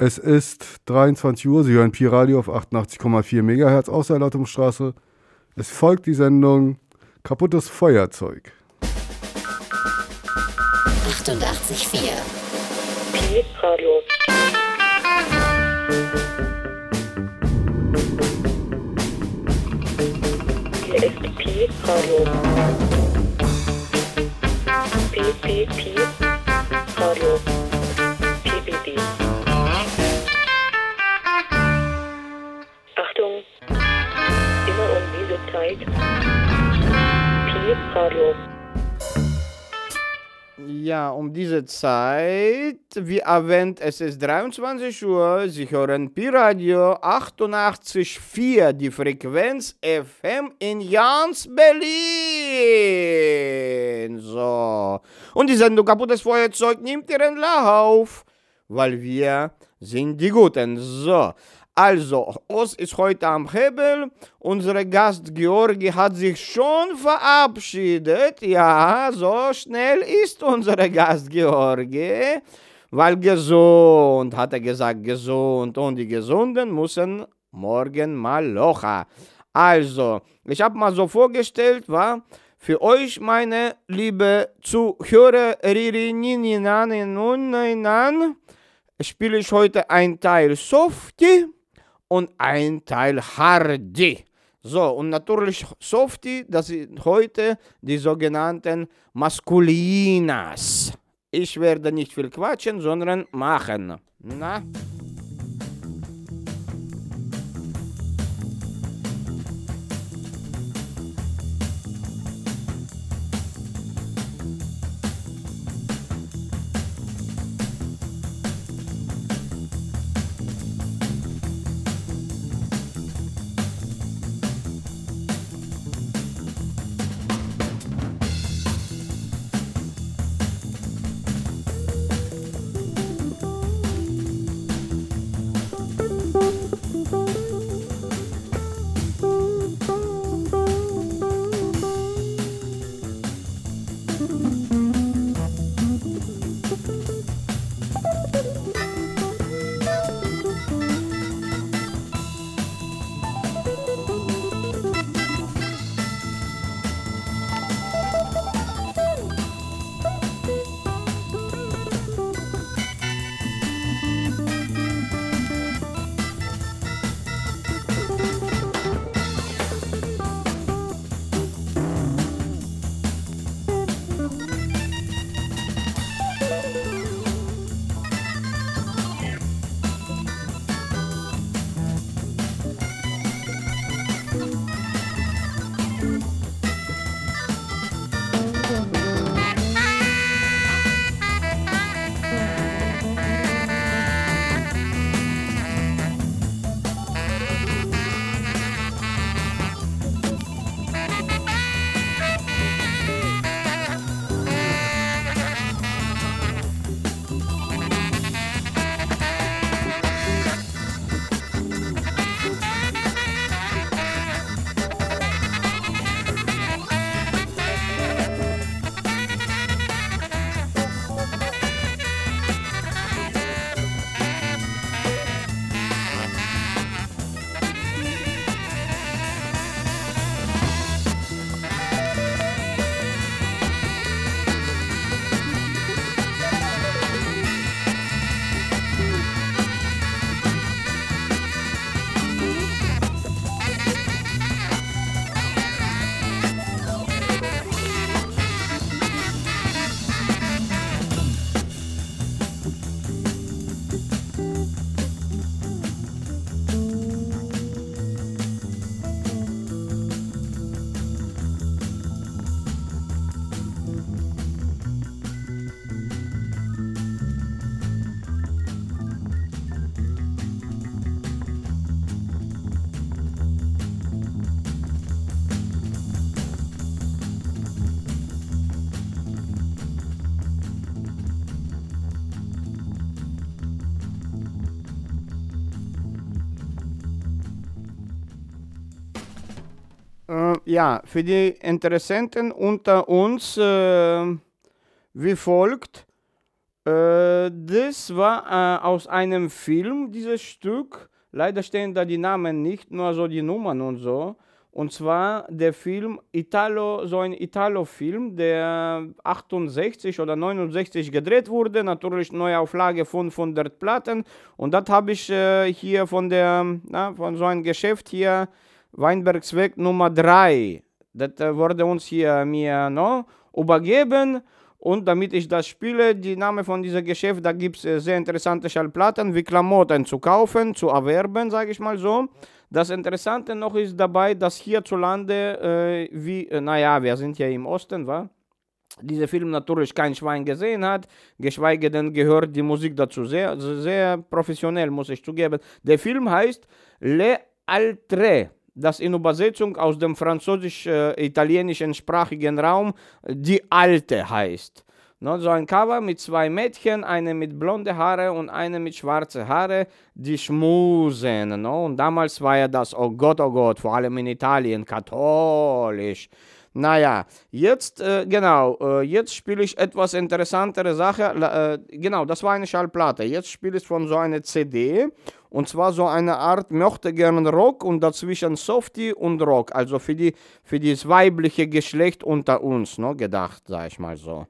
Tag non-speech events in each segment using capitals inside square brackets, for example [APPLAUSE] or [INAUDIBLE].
Es ist 23 Uhr, Sie hören Pi-Radio auf 88,4 MHz aus der Leitungsstraße. Es folgt die Sendung Kaputtes Feuerzeug. 88,4 Pi-Radio. Hier ist Pi-Radio. Pi, Pi, Pi. Zeit. Pi-Radio. Ja, um diese Zeit, wie erwähnt, es ist 23 Uhr. Sie hören Pi-Radio 88,4, die Frequenz FM in Jans, Berlin. So. Und die Sendung Kaputtes Feuerzeug nimmt ihren Lauf, weil wir sind die Guten. So. Also, Oz ist heute am Hebel. Unsere Gast Georgi hat sich schon verabschiedet. Ja, so schnell ist unsere Gast Georgi. Weil gesund, hat er gesagt, gesund. Und die Gesunden müssen morgen mal locher. Also, ich habe mal so vorgestellt, war für euch, meine liebe Zuhörerinnen, spiele ich heute ein Teil Softie und ein Teil Hardy. So, und natürlich Softie, das sind heute die sogenannten Maskulinas. Ich werde nicht viel quatschen, sondern machen. Na? Ja, für die Interessenten unter uns äh, wie folgt. Äh, das war äh, aus einem Film, dieses Stück. Leider stehen da die Namen nicht, nur so die Nummern und so. Und zwar der Film Italo, so ein Italo-Film, der 68 oder 69 gedreht wurde. Natürlich Neuauflage 500 Platten. Und das habe ich äh, hier von der, na, von so einem Geschäft hier, Weinbergsweg Nummer 3. Das äh, wurde uns hier mir no, übergeben. Und damit ich das spiele, die Name von diesem Geschäft, da gibt es äh, sehr interessante Schallplatten wie Klamotten zu kaufen, zu erwerben, sage ich mal so. Das Interessante noch ist dabei, dass hierzulande, äh, wie, äh, naja, wir sind ja im Osten, wa? Dieser Film natürlich kein Schwein gesehen hat, geschweige denn gehört die Musik dazu sehr, sehr professionell, muss ich zugeben. Der Film heißt Le Altre, das in Übersetzung aus dem französisch-italienischen sprachigen Raum die Alte heißt. No, so ein Cover mit zwei Mädchen, eine mit blonde Haare und eine mit schwarze Haare, die schmusen. No? Und damals war ja das, oh Gott, oh Gott, vor allem in Italien, katholisch. Naja, jetzt, äh, genau, äh, jetzt spiele ich etwas interessantere Sache. Äh, genau, das war eine Schallplatte. Jetzt spiele ich von so einer CD. Und zwar so eine Art möchte gern Rock und dazwischen Softie und Rock. Also für, die, für das weibliche Geschlecht unter uns no, gedacht, sag ich mal so.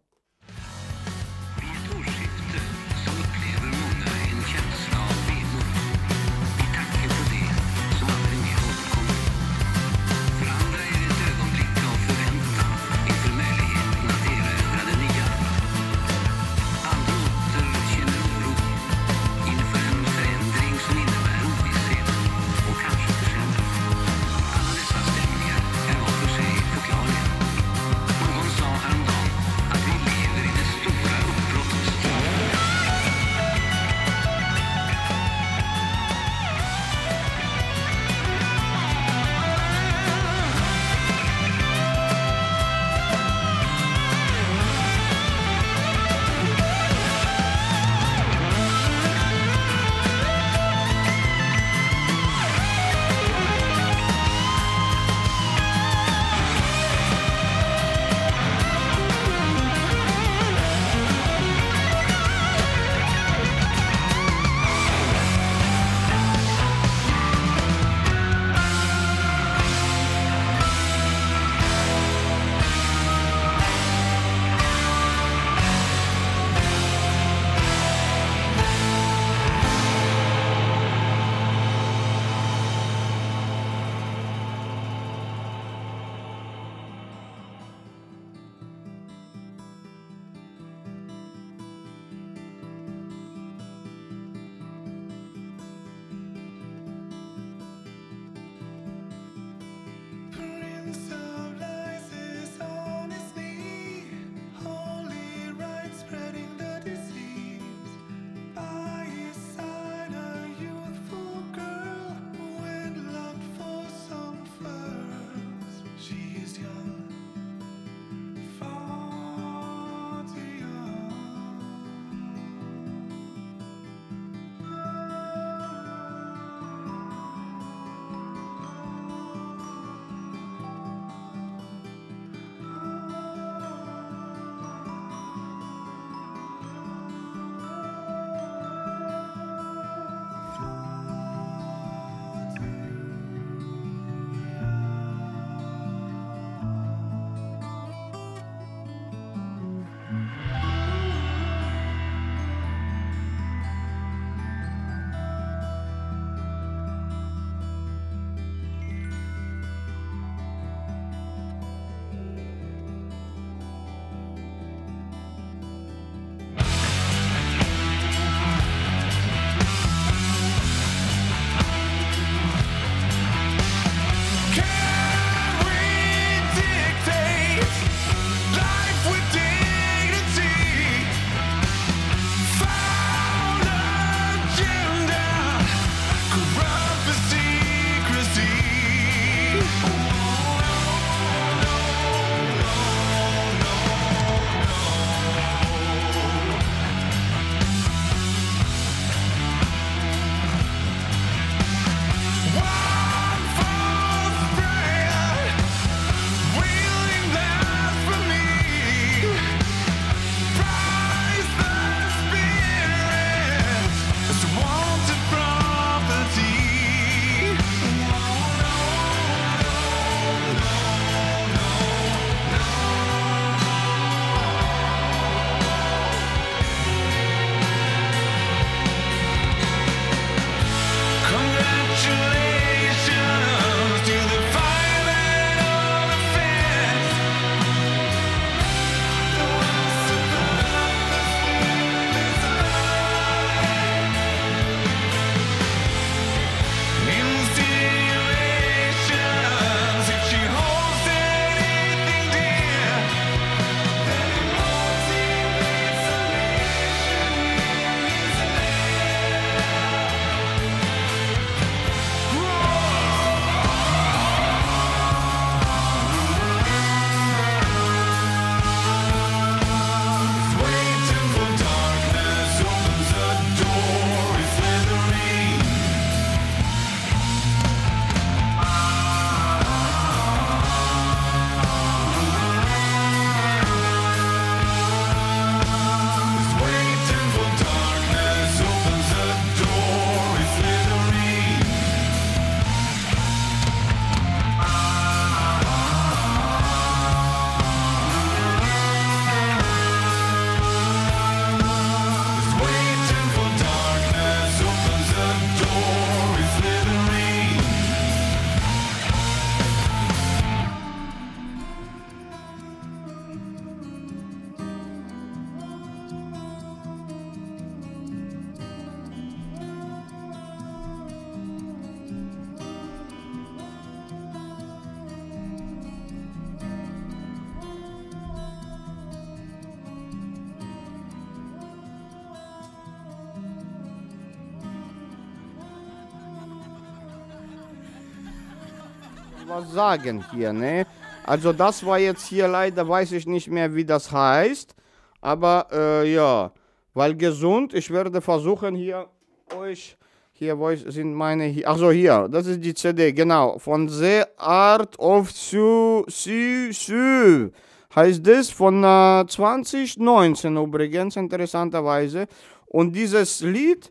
Sagen hier, ne? Also das war jetzt hier leider, weiß ich nicht mehr, wie das heißt. Aber äh, ja, weil gesund, ich werde versuchen hier euch, hier, wo sind meine, hier, ach so, hier, das ist die CD, genau, von The Art of Su, Su, Su, heißt das, von äh, 2019 übrigens, interessanterweise. Und dieses Lied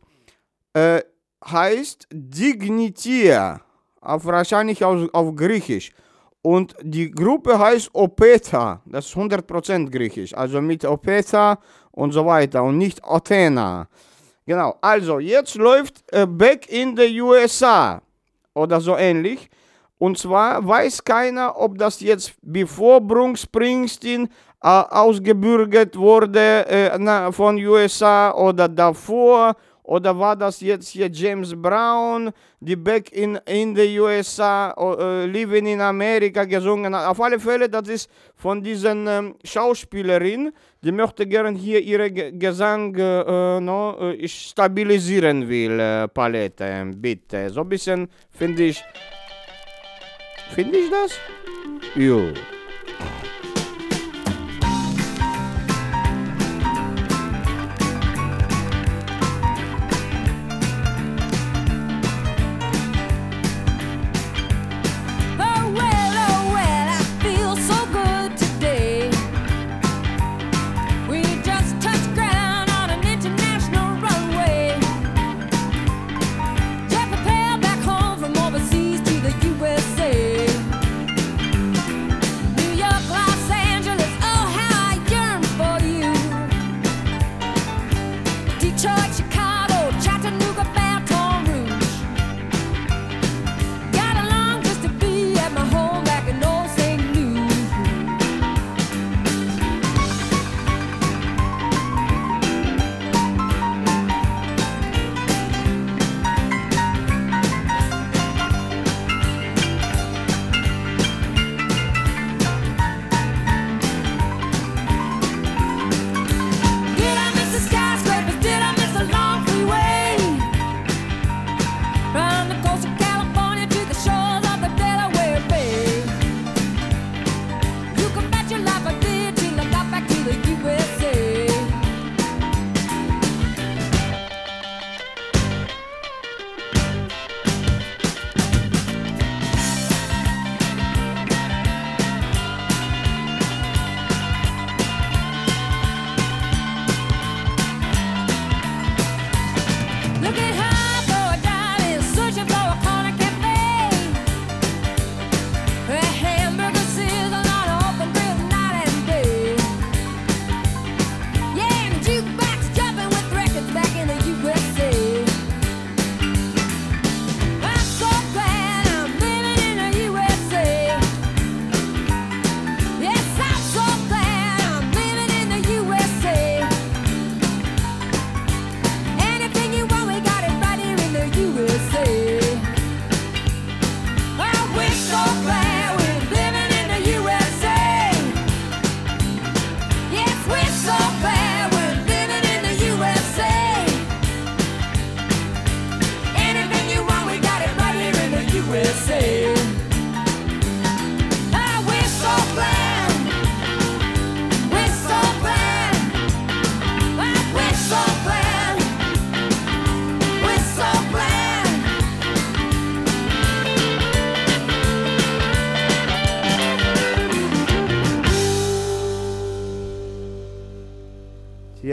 äh, heißt Dignitia, auf, wahrscheinlich auf, auf Griechisch. Und die Gruppe heißt Opeta, das ist 100% Griechisch, also mit Opeta und so weiter und nicht Athena. Genau, also jetzt läuft äh, Back in the USA oder so ähnlich. Und zwar weiß keiner, ob das jetzt bevor Bruce Springsteen äh, ausgebürgert wurde äh, na, von USA oder davor. Oder war das jetzt hier James Brown, die Back in, in the USA, äh, Living in America gesungen hat? Auf alle Fälle, das ist von diesen ähm, Schauspielerin, die möchte gern hier ihre Ge Gesang äh, no, äh, stabilisieren will, äh, Palette, bitte. So ein bisschen finde ich, finde ich das? Jo.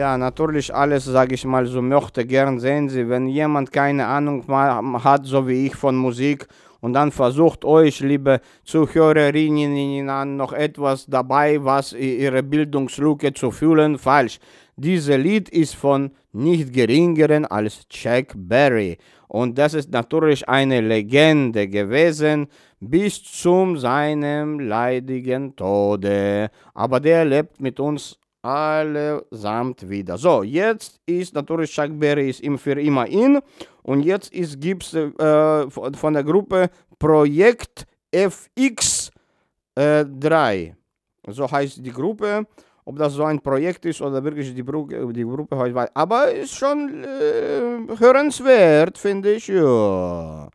Ja, natürlich alles, sage ich mal, so möchte gern sehen Sie, wenn jemand keine Ahnung hat, so wie ich von Musik und dann versucht euch, liebe Zuhörerinnen, noch etwas dabei, was Ihre Bildungslücke zu füllen, falsch. Dieses Lied ist von nicht geringeren als Chuck Berry und das ist natürlich eine Legende gewesen bis zum seinem leidigen Tode. Aber der lebt mit uns allesamt wieder. So, jetzt ist natürlich Chuck Berry ist ihm für immer in und jetzt ist gibt's äh, von der Gruppe Projekt FX äh, 3. So heißt die Gruppe. Ob das so ein Projekt ist oder wirklich die, Bru die Gruppe heißt, weiß- aber ist schon äh, hörenswert, finde ich. Ja.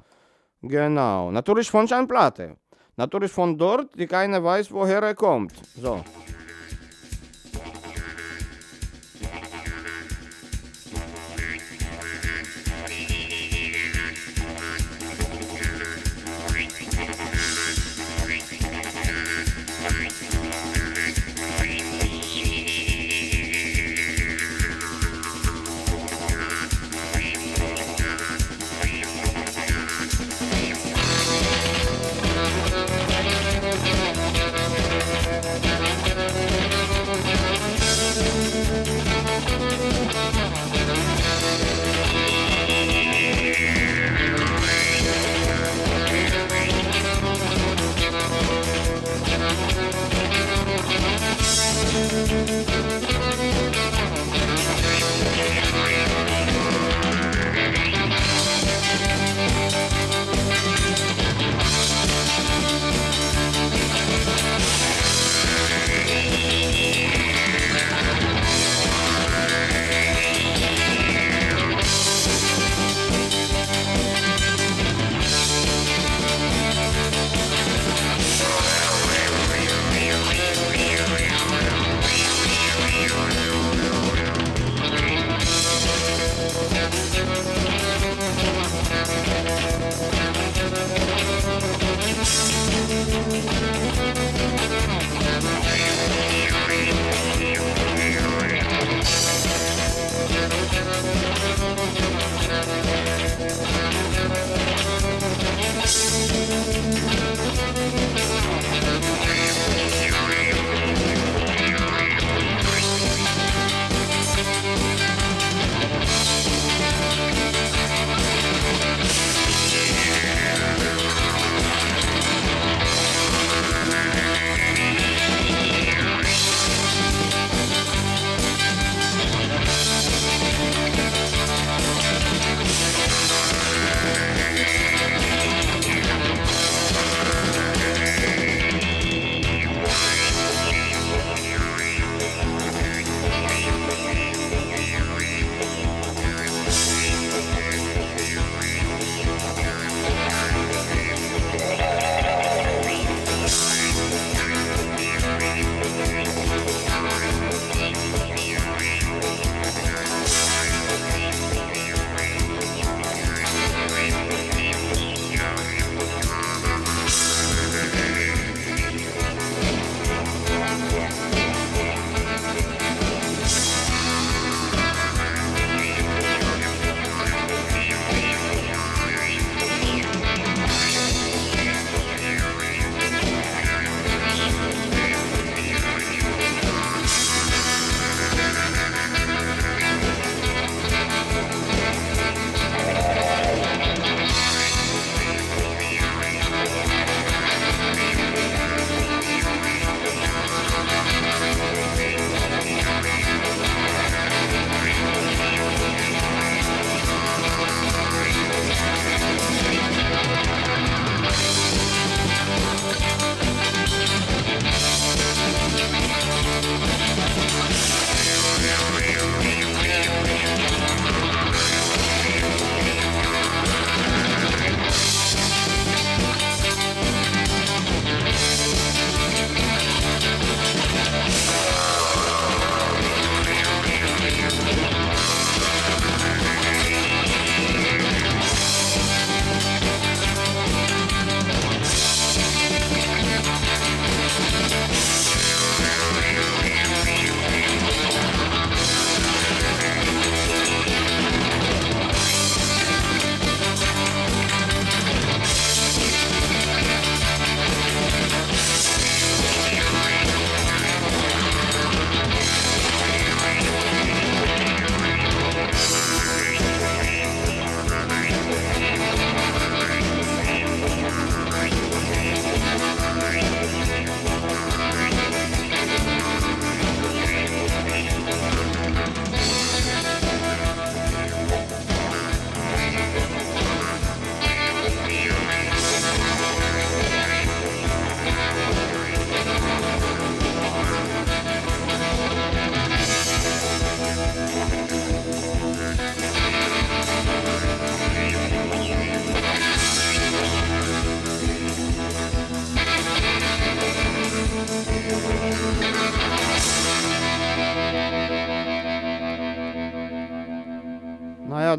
Genau. Natürlich von Schallplatte. Natürlich von dort, die keiner weiß, woher er kommt. So.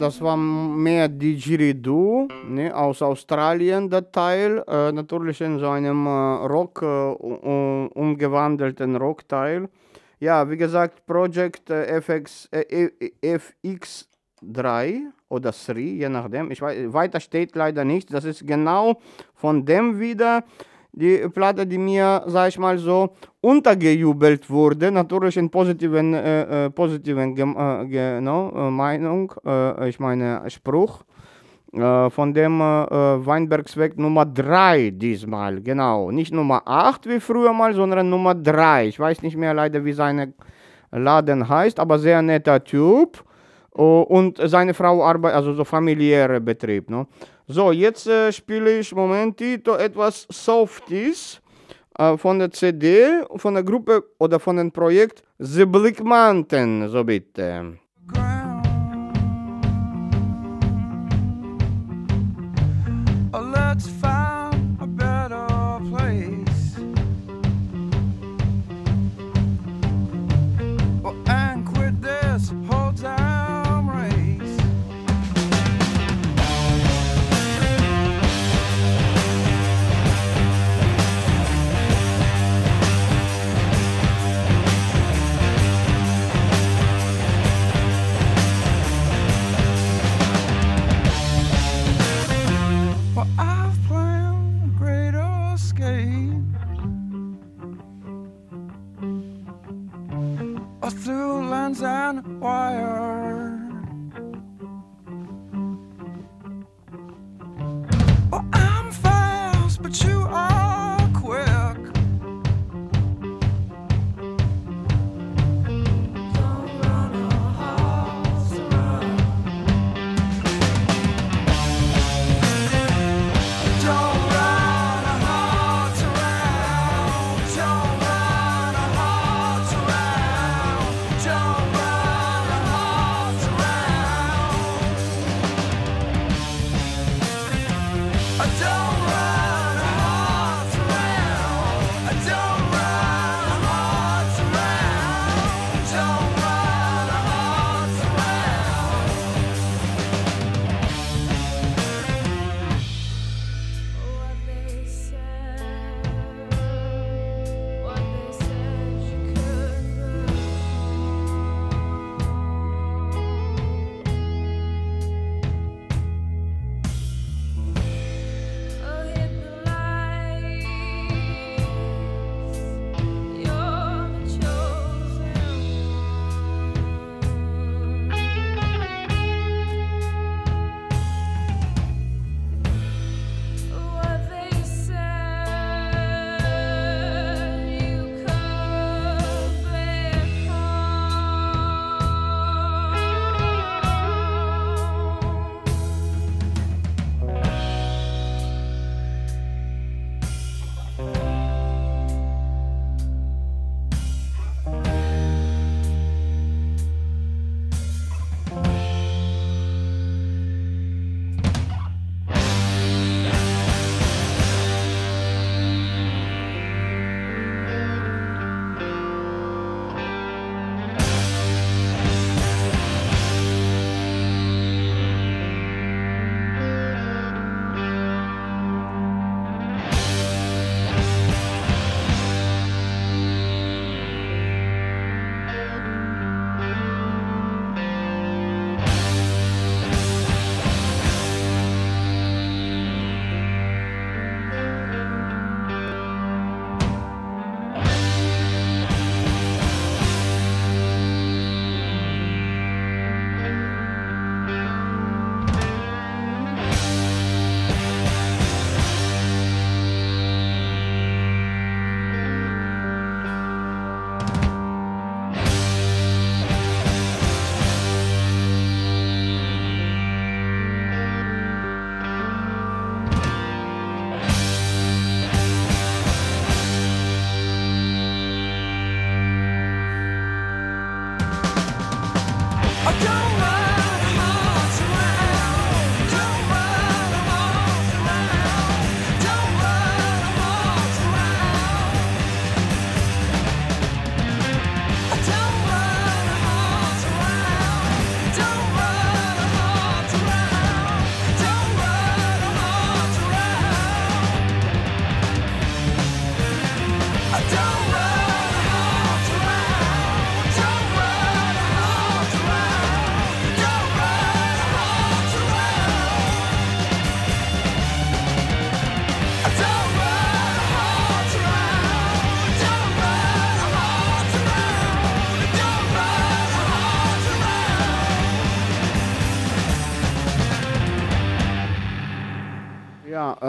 Das war mehr Didgeridoo ne, aus Australien, der Teil. Äh, natürlich in so einem äh, Rock, äh, um, umgewandelten Rockteil. Ja, wie gesagt, Project äh, FX, äh, E- FX3 oder 3, je nachdem. Ich weiß, weiter steht leider nicht. Das ist genau von dem wieder die Platte, die mir, sag ich mal so, untergejubelt wurde. Natürlich in positiven, äh, äh, positiven Gem- äh, genau, Meinung, äh, ich meine Spruch. Äh, von dem äh, Weinbergsweg Nummer 3 diesmal, genau. Nicht Nummer 8 wie früher mal, sondern Nummer 3. Ich weiß nicht mehr leider, wie seine Laden heißt, aber sehr netter Typ. Und seine Frau arbeitet, also so familiärer Betrieb. Ne? So, jetzt äh, spiele ich Momentito etwas Softies äh, von der CD, von der Gruppe oder von dem Projekt The Blick Mountain, so bitte. Lines and wire. Well, oh, I'm fast, but you are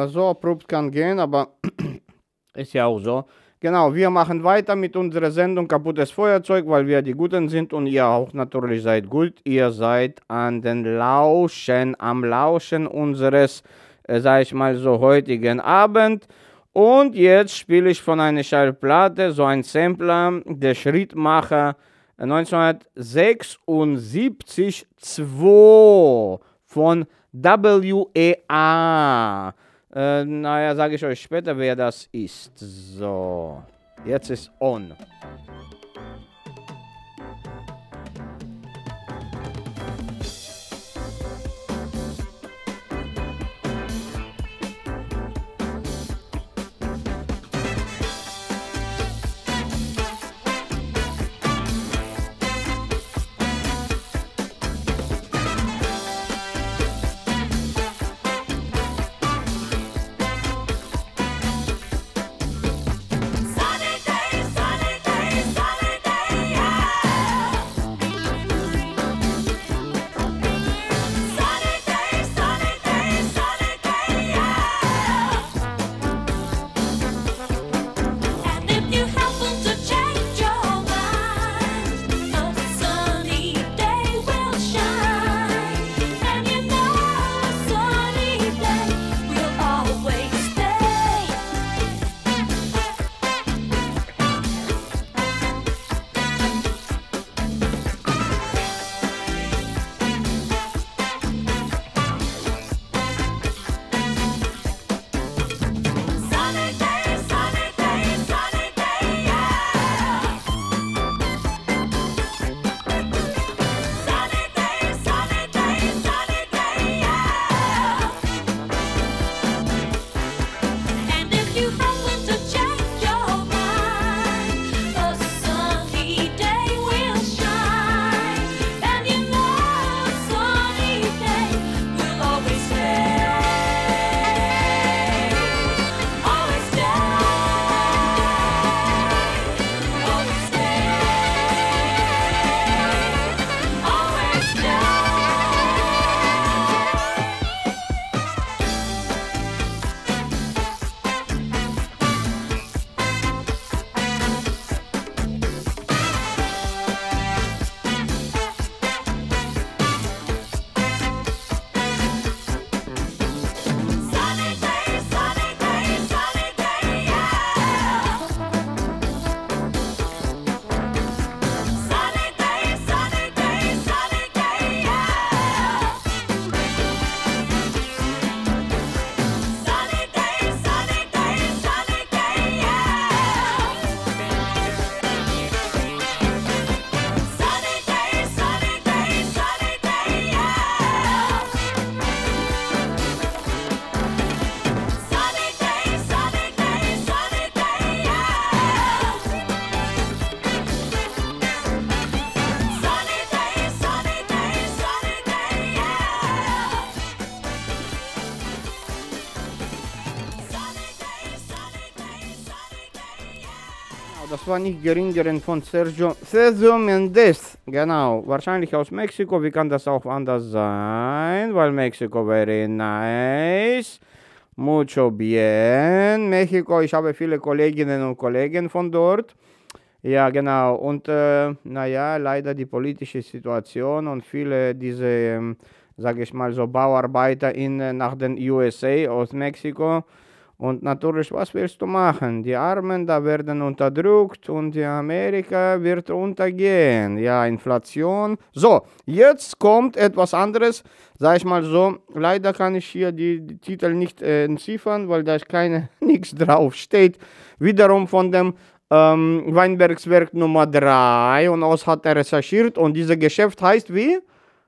so abrupt kann gehen, aber [CLEARS THROAT] ist ja auch so. Genau, wir machen weiter mit unserer Sendung Kaputtes Feuerzeug, weil wir die Guten sind und ihr auch natürlich seid gut. Ihr seid an den Lauschen, am Lauschen unseres, äh, sag ich mal so, heutigen Abend. Und jetzt spiele ich von einer Schallplatte, so ein Sampler, der Schrittmacher 1976 2 von WEA. Äh, naja, sage ich euch später, wer das ist. So, jetzt ist on. War nicht geringeren von Sergio, Sergio Mendes. Genau, wahrscheinlich aus Mexiko. Wie kann das auch anders sein? Weil Mexiko very nice. Mucho bien. Mexiko, ich habe viele Kolleginnen und Kollegen von dort. Ja, genau. Und äh, naja, leider die politische Situation und viele diese, ähm, sage ich mal so, Bauarbeiter in, äh, nach den USA aus Mexiko. Und natürlich, was willst du machen? Die Armen da werden unterdrückt und die Amerika wird untergehen. Ja, Inflation. So, jetzt kommt etwas anderes. Sag ich mal so, leider kann ich hier die, die Titel nicht äh, entziffern, weil da keine [LAUGHS] nichts drauf steht. Wiederum von dem ähm, Weinbergswerk Nummer 3 und aus hat er recherchiert und dieses Geschäft heißt wie?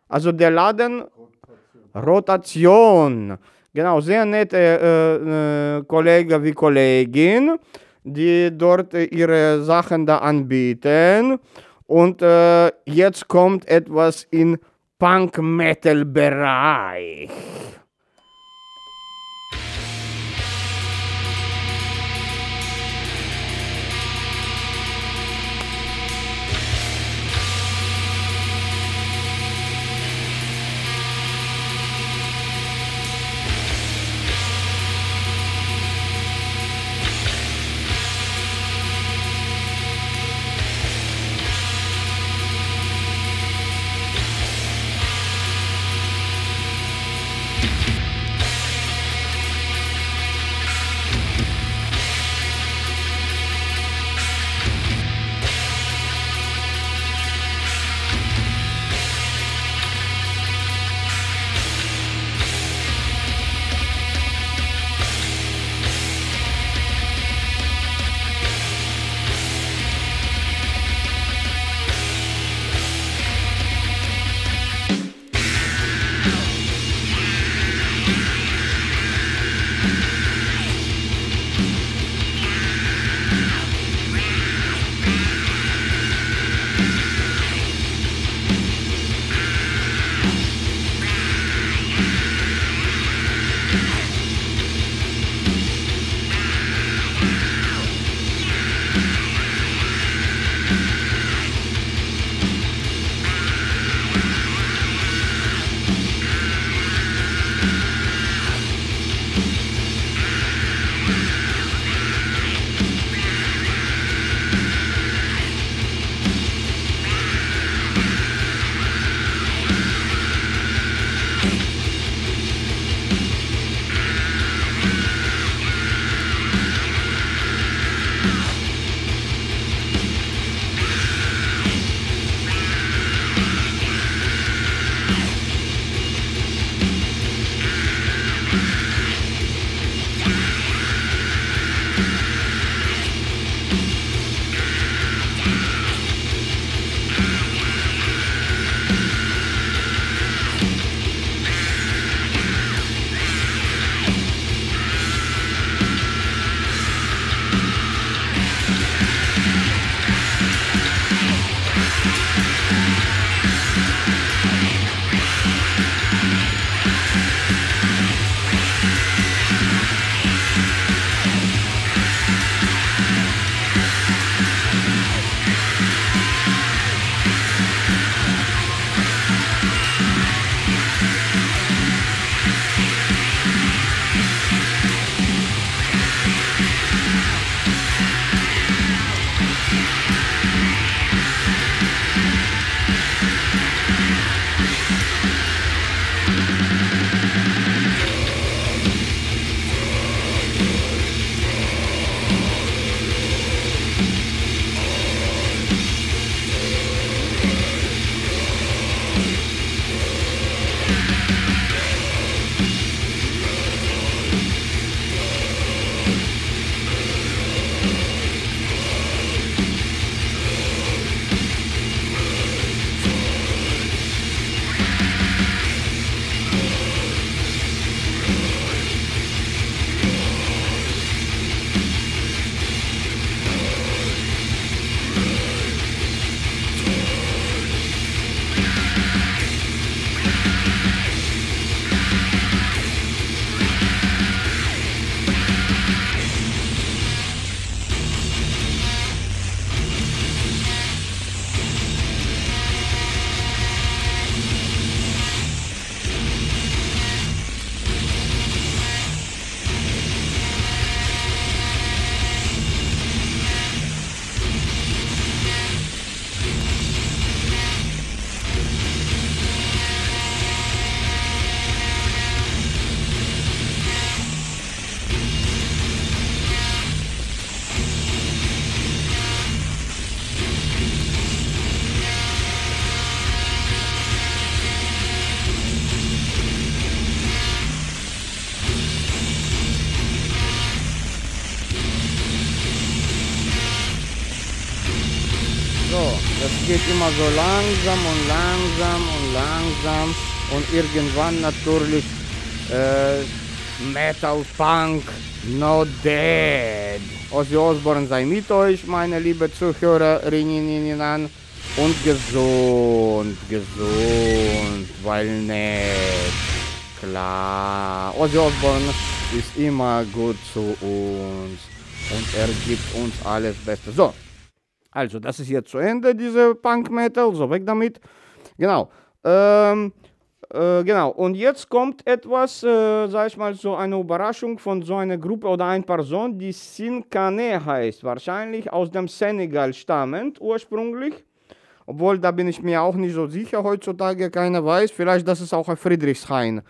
Also der Laden Rotation. Genau, sehr nette äh, äh, Kollege wie Kollegin, die dort äh, ihre Sachen da anbieten. Und äh, jetzt kommt etwas in Punk-Metal-Bereich. Immer so langsam und langsam und langsam und irgendwann natürlich äh, Metal Punk Not Dead. Ozzy Osbourne sei mit euch, meine liebe Zuhörerinnen und gesund, gesund, weil nicht. Klar, Ozzy Osbourne ist immer gut zu uns und er gibt uns alles Beste. So, also das ist jetzt zu Ende, diese Punk Metal, so weg damit. Genau. Ähm, äh, genau, und jetzt kommt etwas, äh, sag ich mal, so eine Überraschung von so einer Gruppe oder einer Person, die Sinkane heißt. Wahrscheinlich aus dem Senegal stammend ursprünglich. Obwohl, da bin ich mir auch nicht so sicher heutzutage, keiner weiß. Vielleicht, das ist auch ein Friedrichshain.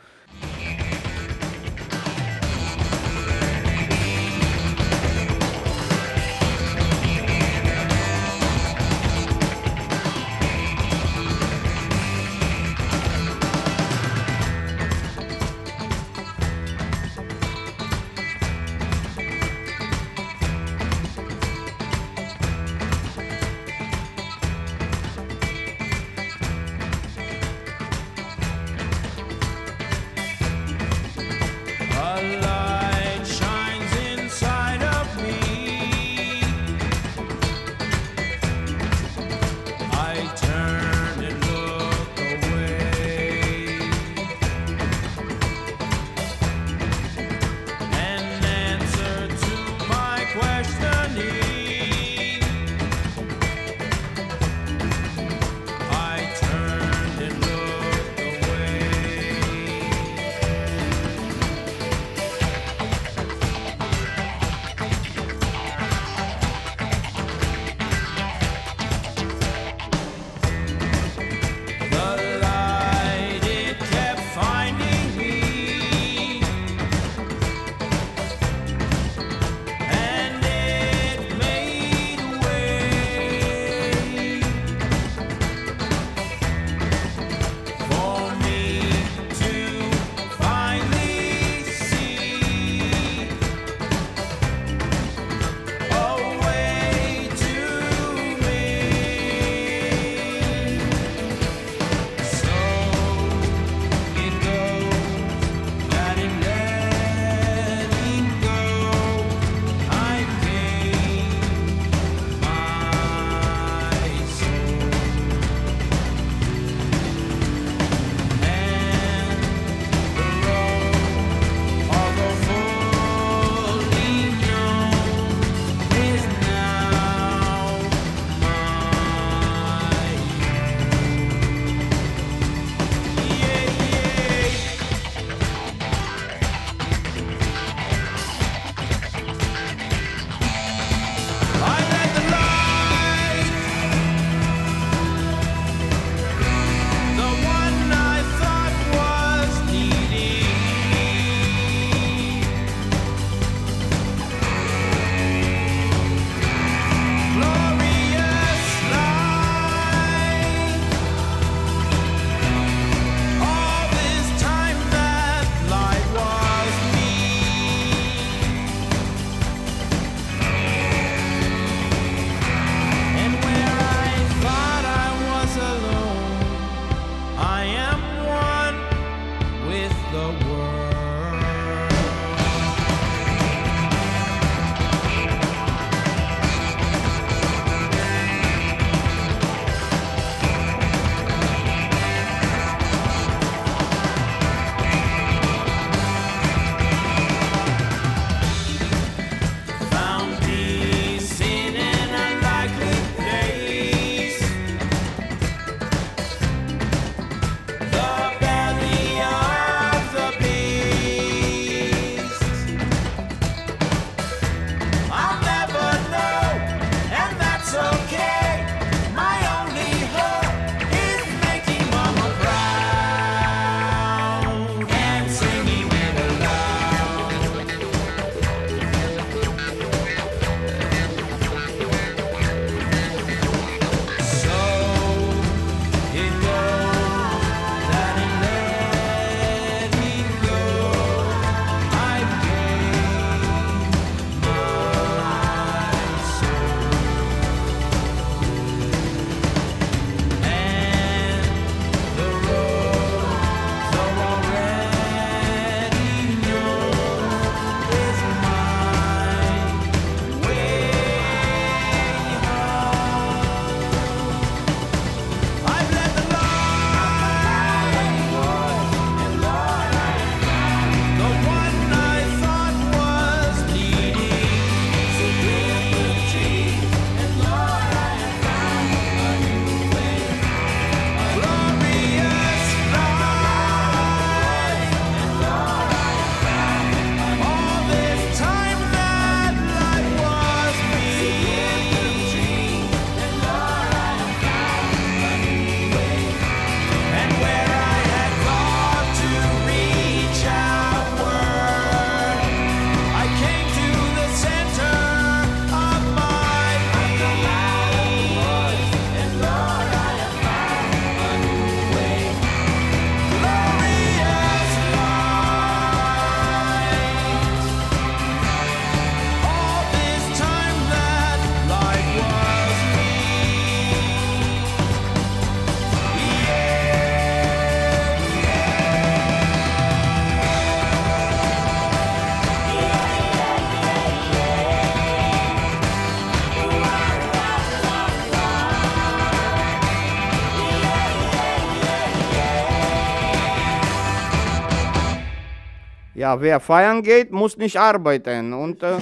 Wer feiern geht, muss nicht arbeiten. Und äh,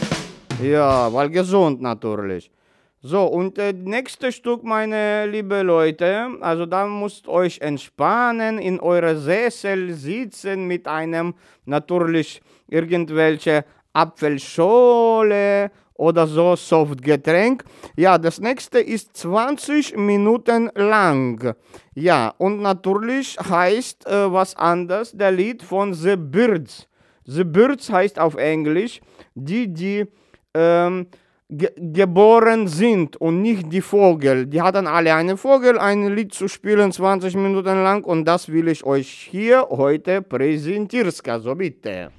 ja, weil gesund natürlich. So, und äh, nächste Stück, meine liebe Leute, also da müsst euch entspannen, in eure Sessel sitzen mit einem natürlich irgendwelche Apfelschorle oder so Softgetränk. Ja, das nächste ist 20 Minuten lang. Ja, und natürlich heißt äh, was anderes der Lied von The Birds. The Birds heißt auf Englisch die, die ähm, ge geboren sind und nicht die Vogel. Die hatten alle einen Vogel, ein Lied zu spielen, 20 Minuten lang und das will ich euch hier heute präsentieren. So bitte.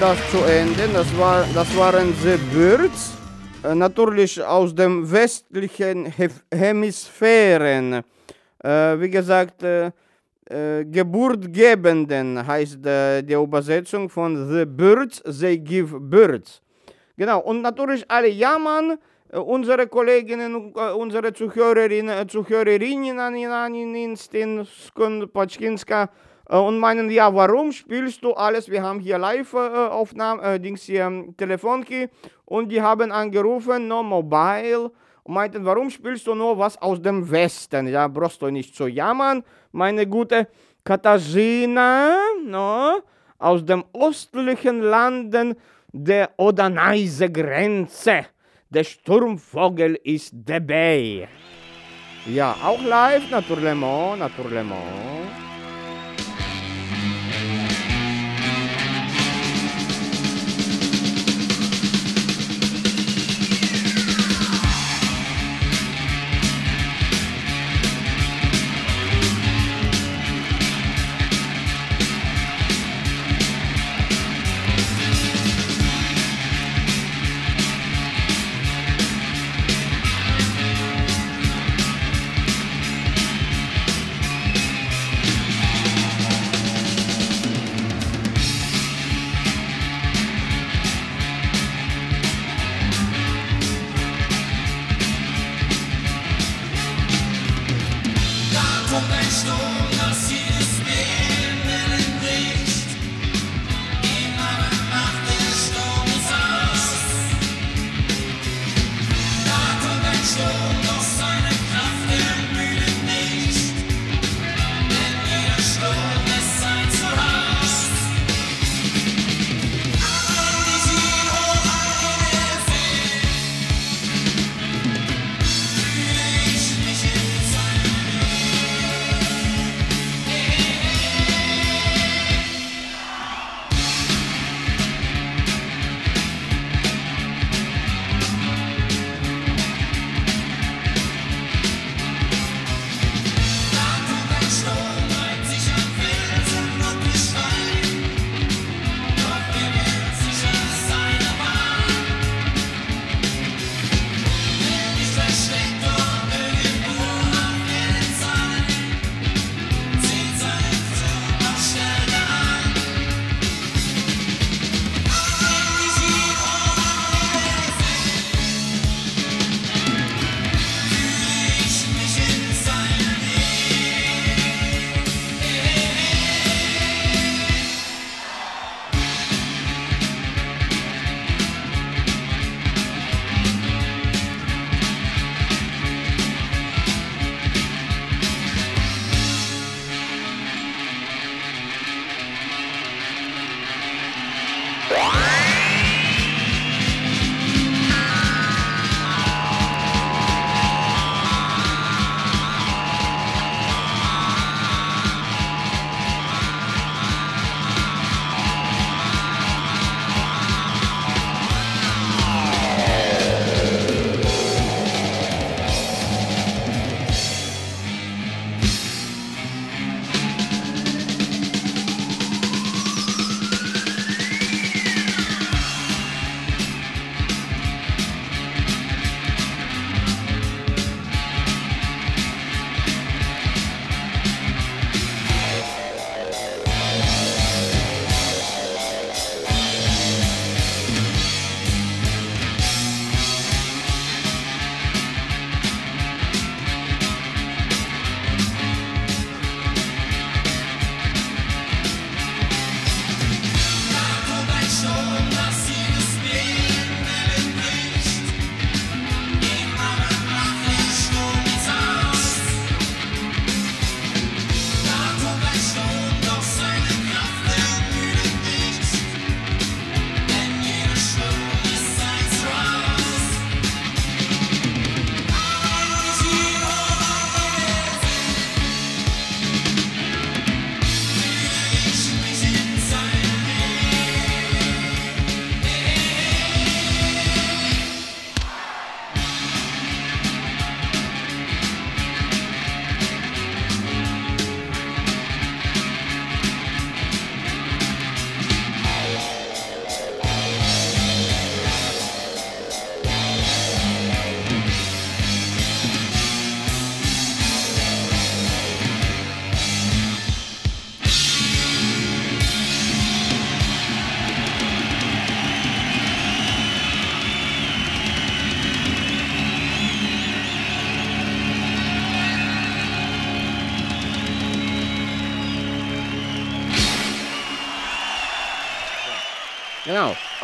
Das zu Ende. Das, war, das waren The Birds. Äh, natürlich aus dem westlichen Hemisphären. Äh, wie gesagt, äh, äh, Geburtgebenden heißt äh, die Übersetzung von The Birds, They Give Birds. Genau, und natürlich alle jammern, äh, unsere Kolleginnen, äh, unsere Zuhörerinnen, äh, Zuhörerinnen an Inanin, Stinskun, Paczkinska, äh, und meinen, ja, warum spielst du alles? Wir haben hier Live-Aufnahmen, äh, Dings hier, ähm, Telefonki, und die haben angerufen, no mobile, und meinten, warum spielst du nur was aus dem Westen? Ja, brauchst du nicht zu jammern, meine gute Katharina, no, aus dem östlichen Landen der Oder-Neise-Grenze. Der Sturmvogel ist dabei. Ja, auch live, naturellement, naturellement.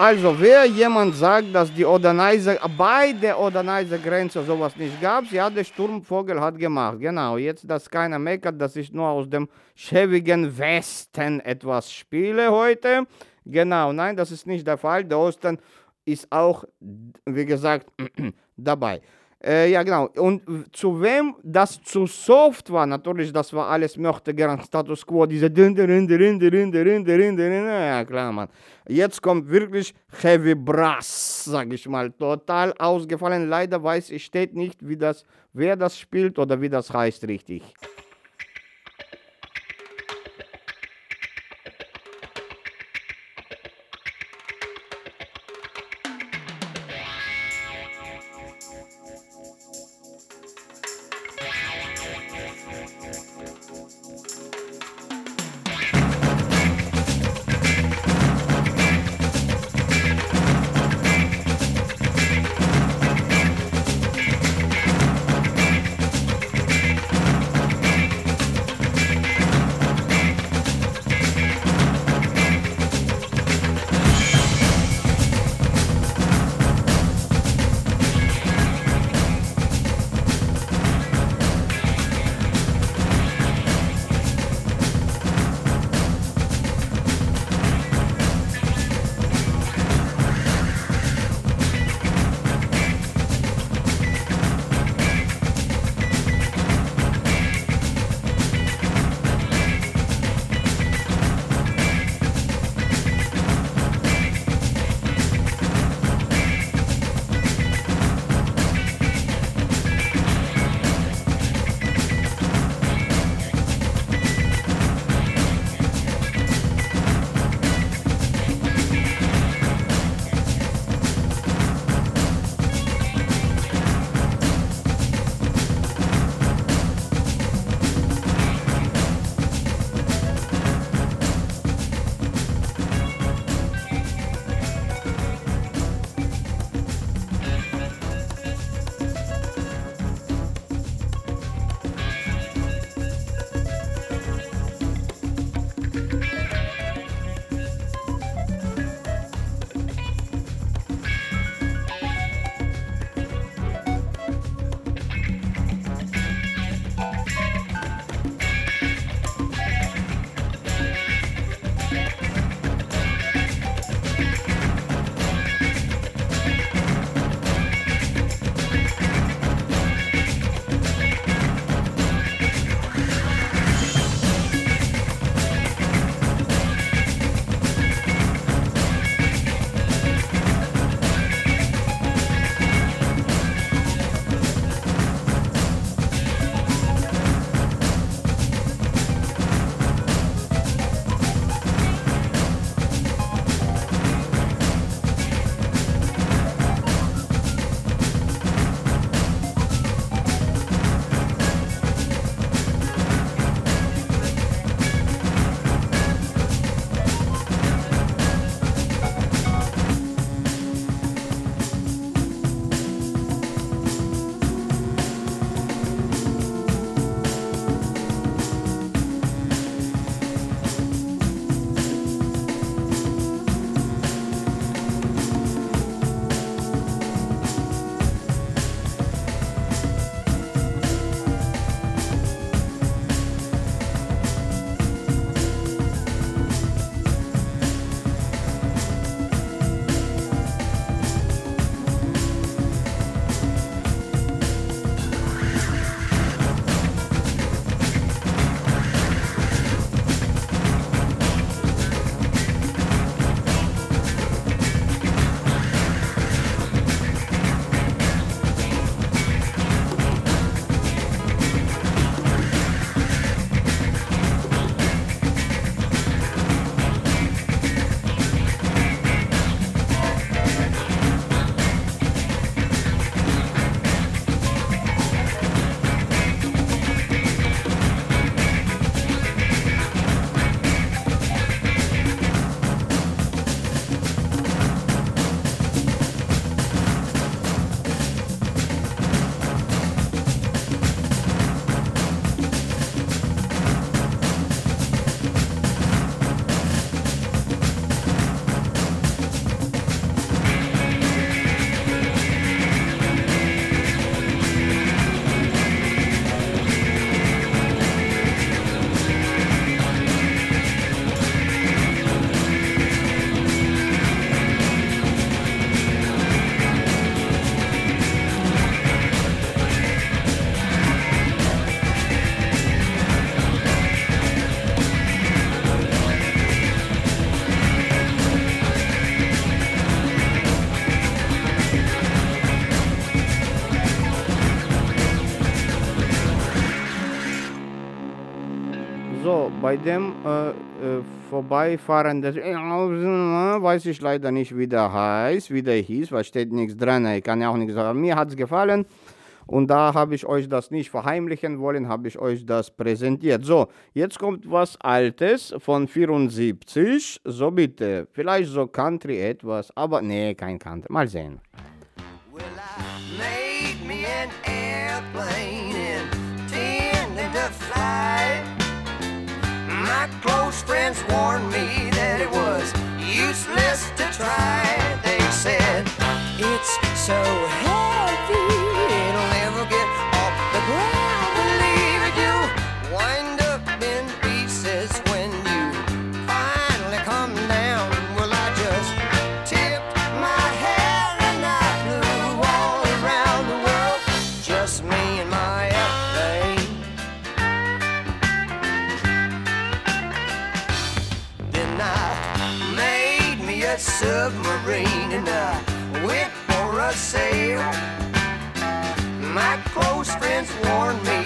Also, wer jemand sagt, dass die Oder-Neiße, bei der Oder-Neiße-Grenze sowas nicht gab, ja, der Sturmvogel hat gemacht. Genau. Jetzt, dass keiner meckert, dass ich nur aus dem schäbigen Westen etwas spiele heute. Genau. Nein, das ist nicht der Fall. Der Osten ist auch, wie gesagt, [CLEARS THROAT] dabei. Äh, ja, genau. Und zu wem das zu soft war, natürlich, das war alles möchte gern Status Quo, diese Dünde, Rinde, Rinde, Rinde, Rinde, Rinde, Rinde, ja klar, Mann. Jetzt kommt wirklich Heavy Brass, sag ich mal, total ausgefallen. Leider weiß ich, steht nicht, wie das, wer das spielt oder wie das heißt richtig. Bei dem äh, äh, vorbeifahrenden, weiß ich leider nicht, wie der heißt, wie der hieß, weil steht nichts dran, ich kann ja auch nichts sagen. Mir hat es gefallen und da habe ich euch das nicht verheimlichen wollen, habe ich euch das präsentiert. So, jetzt kommt was Altes von 74, so bitte, vielleicht so Country etwas, aber nee, kein Country, mal sehen. Well, I made me an airplane fly. My close friends warned me that it was useless to try. They said it's so heavy, My close friends warned me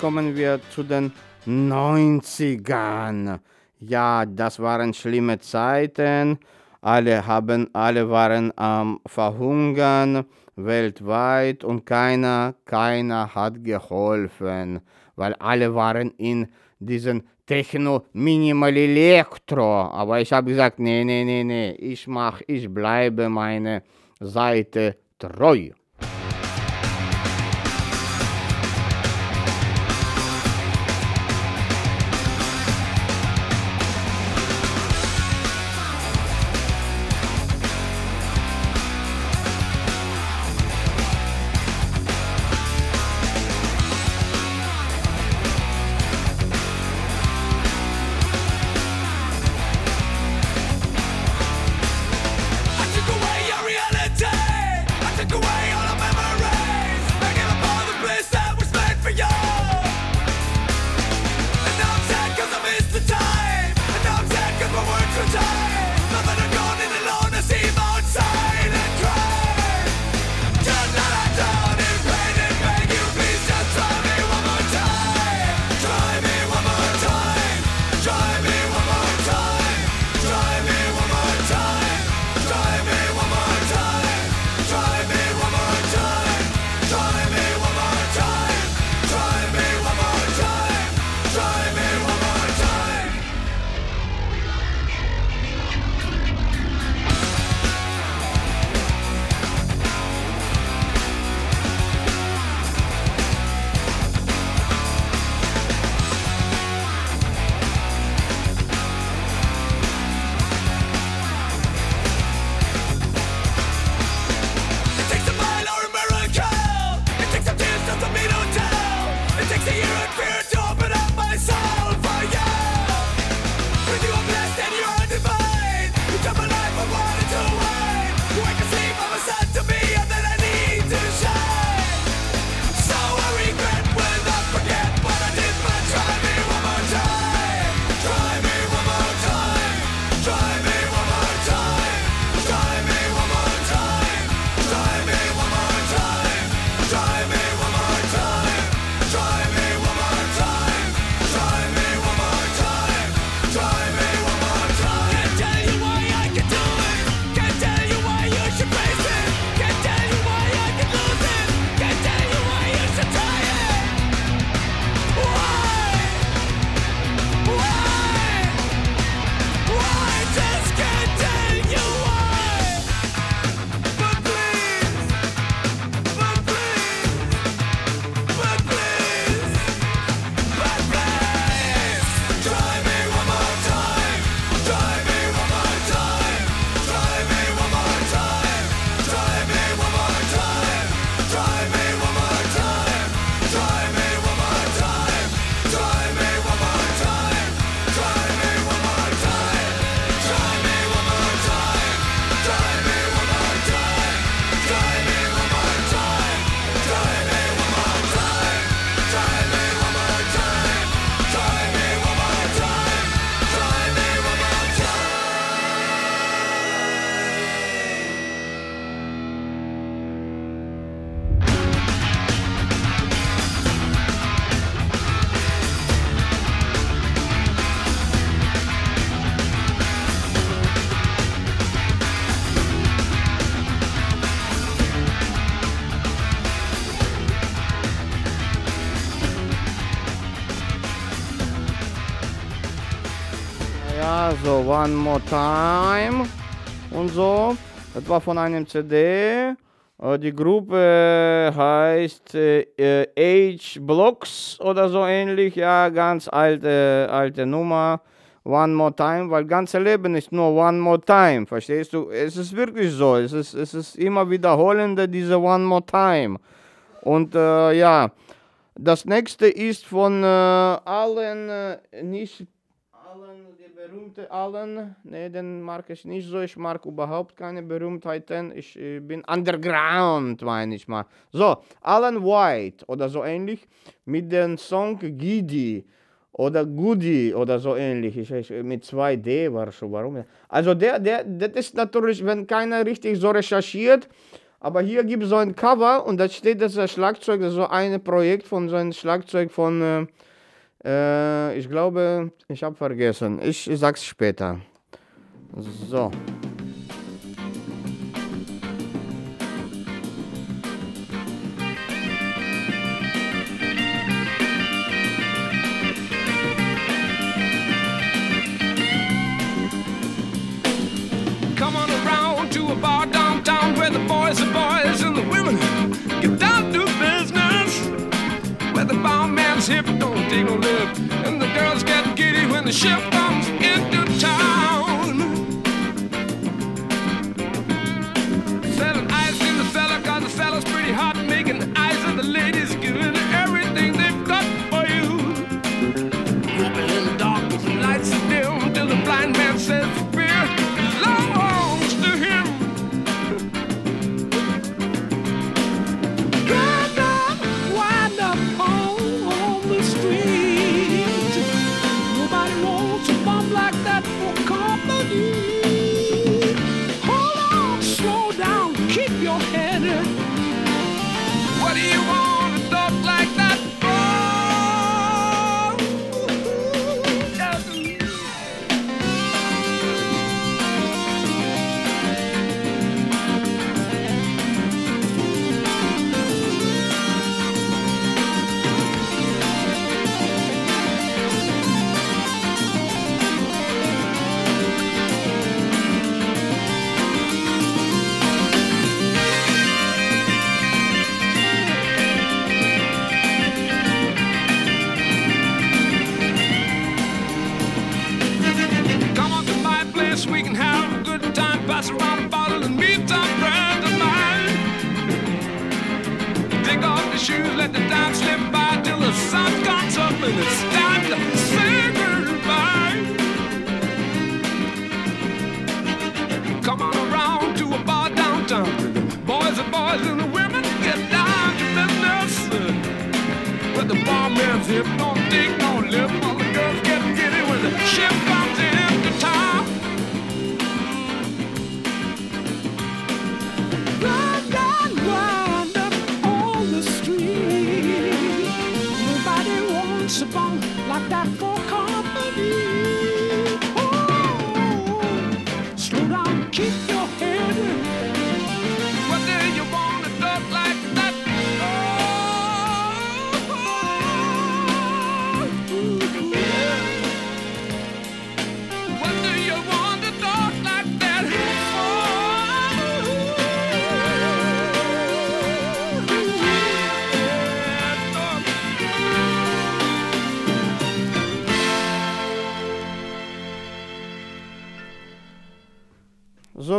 kommen wir zu den 90ern. Ja, das waren schlimme Zeiten. Alle haben, alle waren am Verhungern weltweit und keiner, keiner hat geholfen, weil alle waren in diesen Techno Minimal Elektro. Aber ich habe gesagt, nee, nee, nee, nee, ich mach, ich bleibe meine Seite treu. One More Time und so. Das war von einem CD. Äh, Die Gruppe heißt äh, äh, Blocks oder so ähnlich. Ja, ganz alte, alte Nummer. One More Time, weil ganze Leben ist nur One More Time. Verstehst du? Es ist wirklich so. Es ist, es ist immer wiederholende, diese One More Time. Und äh, ja, das nächste ist von äh, Allen, äh, nicht berühmte Allen. Ne, den mag ich nicht so. Ich mag überhaupt keine Berühmtheiten. Ich äh, bin underground, meine ich mal. So, Alan White oder so ähnlich mit dem Song Giddy oder Goody oder so ähnlich. Ich, ich, mit 2D war schon. Warum? Also der, der, das ist natürlich, wenn keiner richtig so recherchiert, aber hier gibt es so ein Cover und da steht, das Schlagzeug, das ist so ein Projekt von so einem Schlagzeug von, äh, äh, ich glaube, ich habe vergessen. Ich, sag's später. So. A bar downtown where the boys are boys and the women get down to business. Where the barman's hip lip, and the girls get giddy when the ship comes into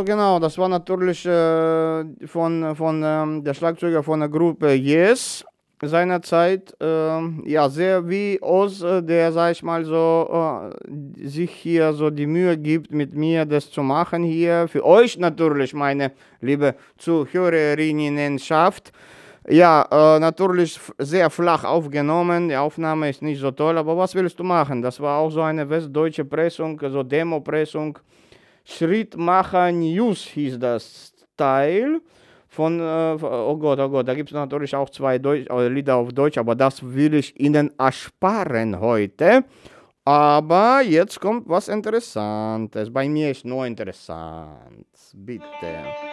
Genau, das war natürlich äh, von, von ähm, der Schlagzeuger von der Gruppe Yes seinerzeit. ähm, ja, sehr wie Oz, äh, der, sag ich mal so, äh, sich hier so die Mühe gibt, mit mir das zu machen hier. Für euch natürlich, meine liebe Zuhörerinnenschaft. Ja, äh, natürlich sehr flach aufgenommen. Die Aufnahme ist nicht so toll, aber was willst du machen? Das war auch so eine westdeutsche Pressung, so Demo-Pressung. Schrittmacher News hieß das Teil von, äh, oh Gott, oh Gott, da gibt es natürlich auch zwei Deutsch, äh, Lieder auf Deutsch, aber das will ich Ihnen ersparen heute. Aber jetzt kommt was Interessantes. Bei mir ist nur interessant. Bitte.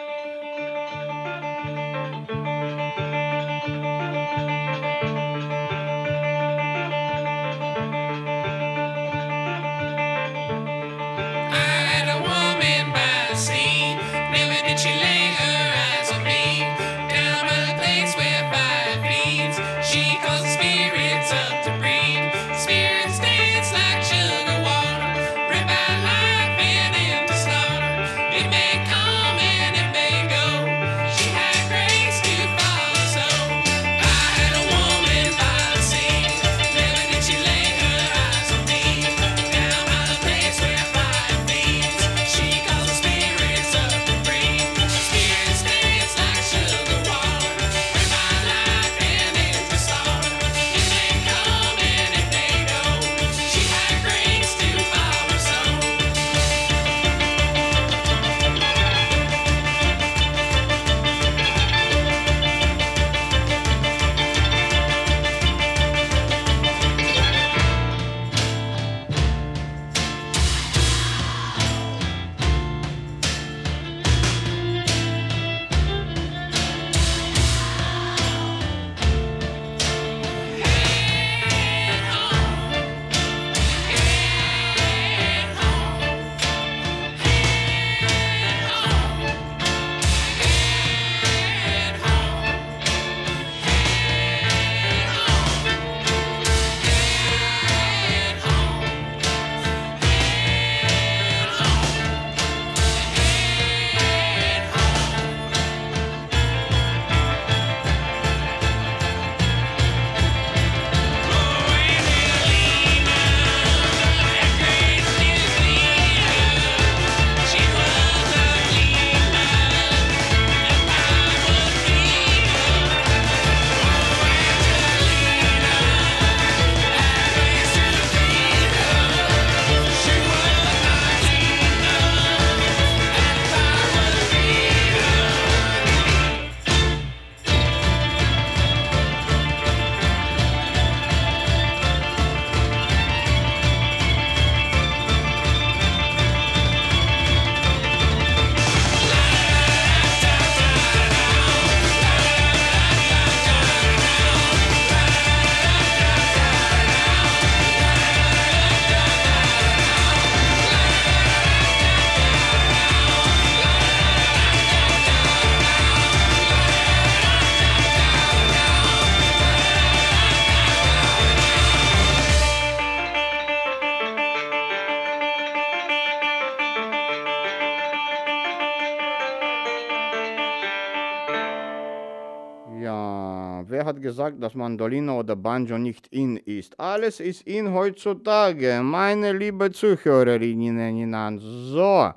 Gesagt, dass Mandolino oder Banjo nicht in ist. Alles ist in heutzutage, meine liebe Zuhörerinnen. So.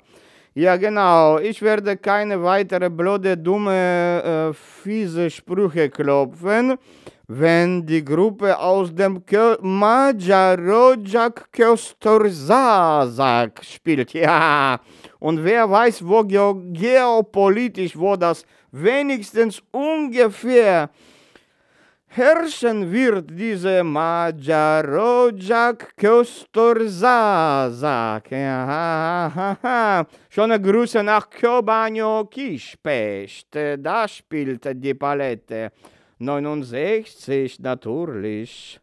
Ja, genau. Ich werde keine weitere blöde, dumme, äh, fiese Sprüche klopfen, wenn die Gruppe aus dem Majarojak Köstorzazak spielt. [LAUGHS] Ja. Und wer weiß, wo geo geopolitisch, wo das wenigstens ungefähr herrschen wird, diese Majarojak Köstorzazak. Schöne Grüße nach Kyobanyo Kispest. Da spielt die Palette. 69 natürlich.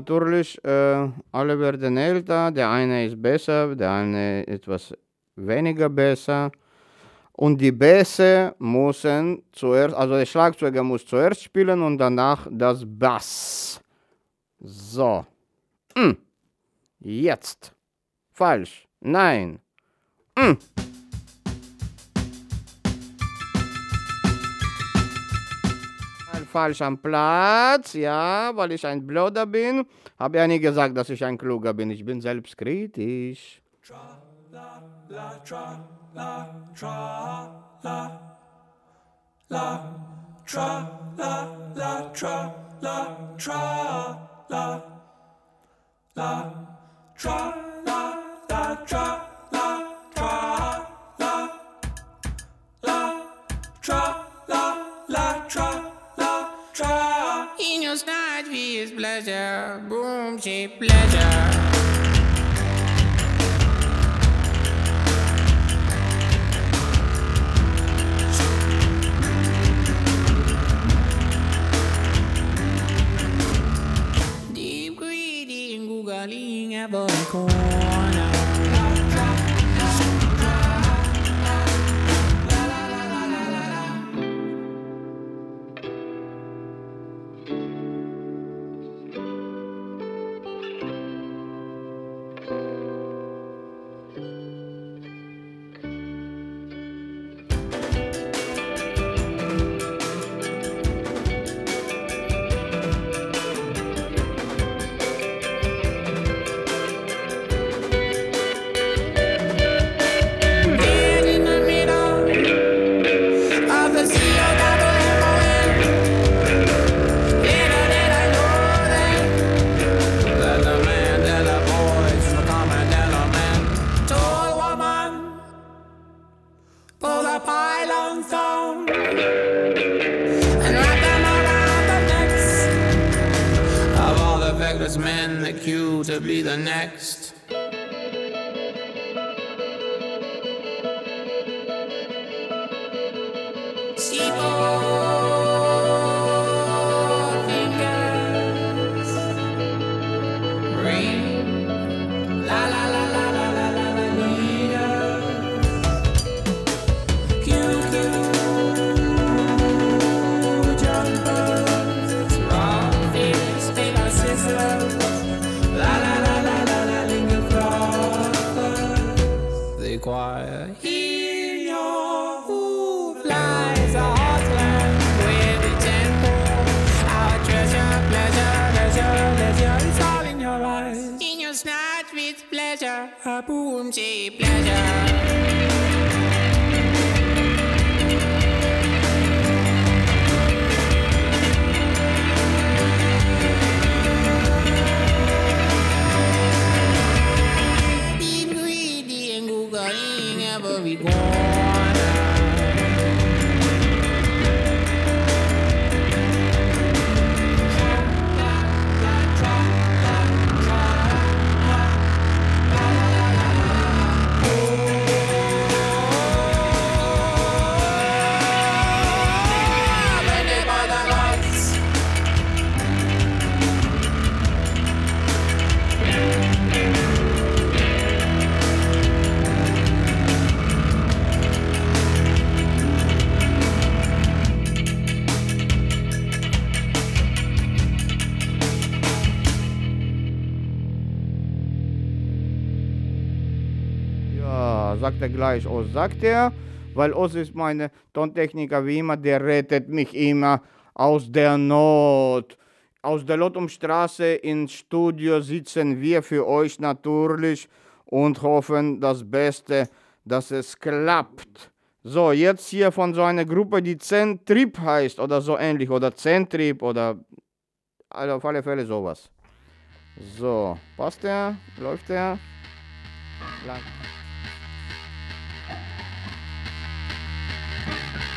Natürlich, äh, alle werden älter, der eine ist besser, der eine etwas weniger besser. Und die Bässe müssen zuerst, also der Schlagzeuger muss zuerst spielen und danach das Bass. So. Mm. Jetzt. Falsch. Nein. Mm. Falsch am Platz, ja, weil ich ein Blöder bin. Habe ja nie gesagt, dass ich ein Kluger bin. Ich bin selbstkritisch. Tra. In your sight, we is pleasure. Boom, she pleasure. Deep greedy and googling a boy Ja, sagt er gleich, Oz, sagt er, weil Oz ist meine Tontechniker wie immer, der rettet mich immer aus der Not. Aus der Lottumstraße ins Studio sitzen wir für euch natürlich und hoffen das Beste, dass es klappt. So, jetzt hier von so einer Gruppe, die Zentrip heißt oder so ähnlich oder Zentrip oder also auf alle Fälle sowas. So, passt der? Läuft der? Lang. Thank you.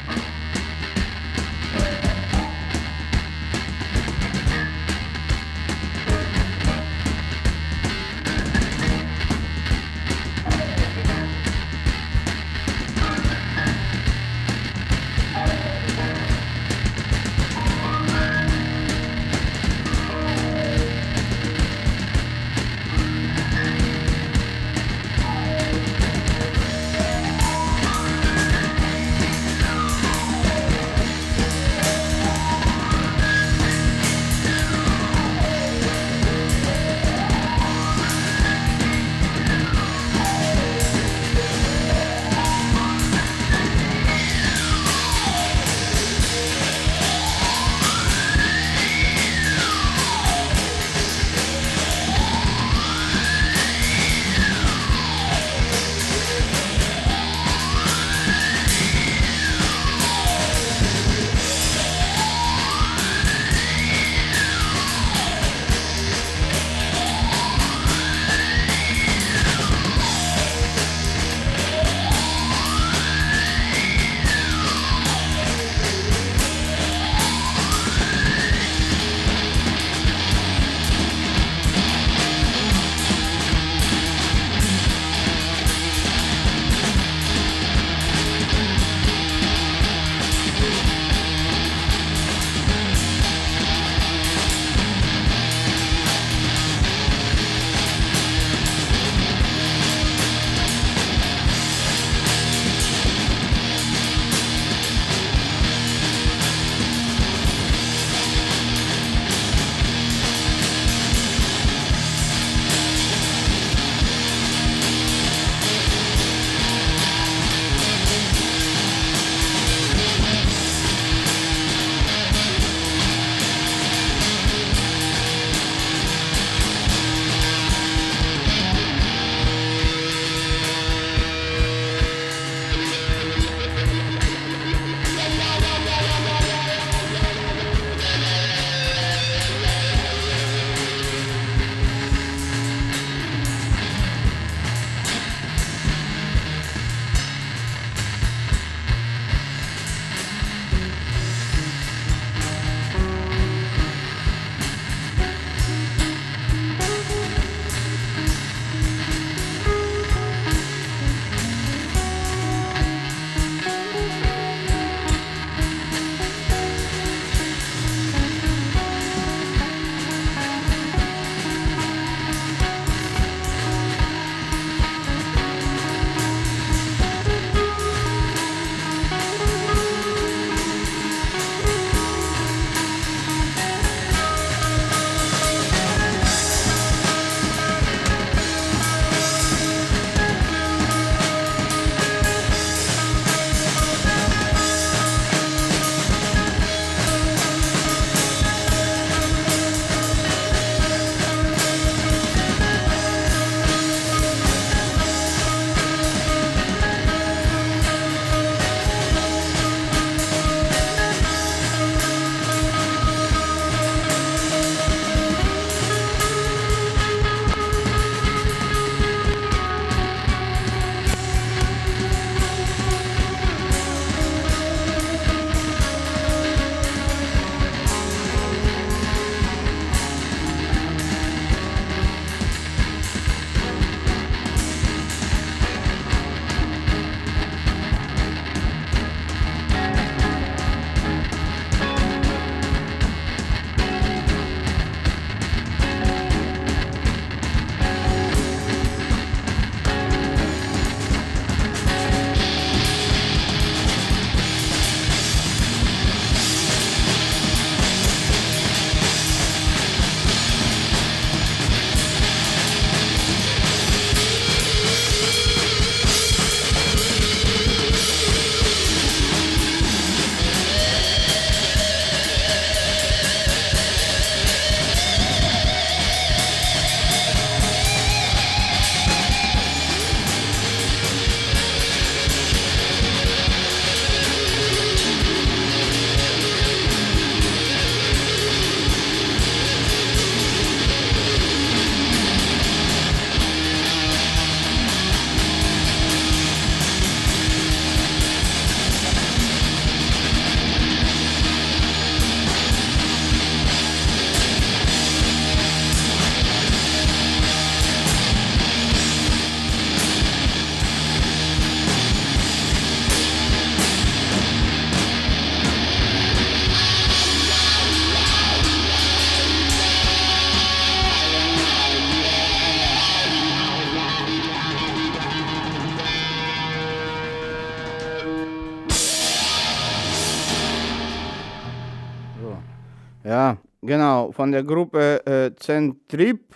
Genau, von der Gruppe äh, Zentrip,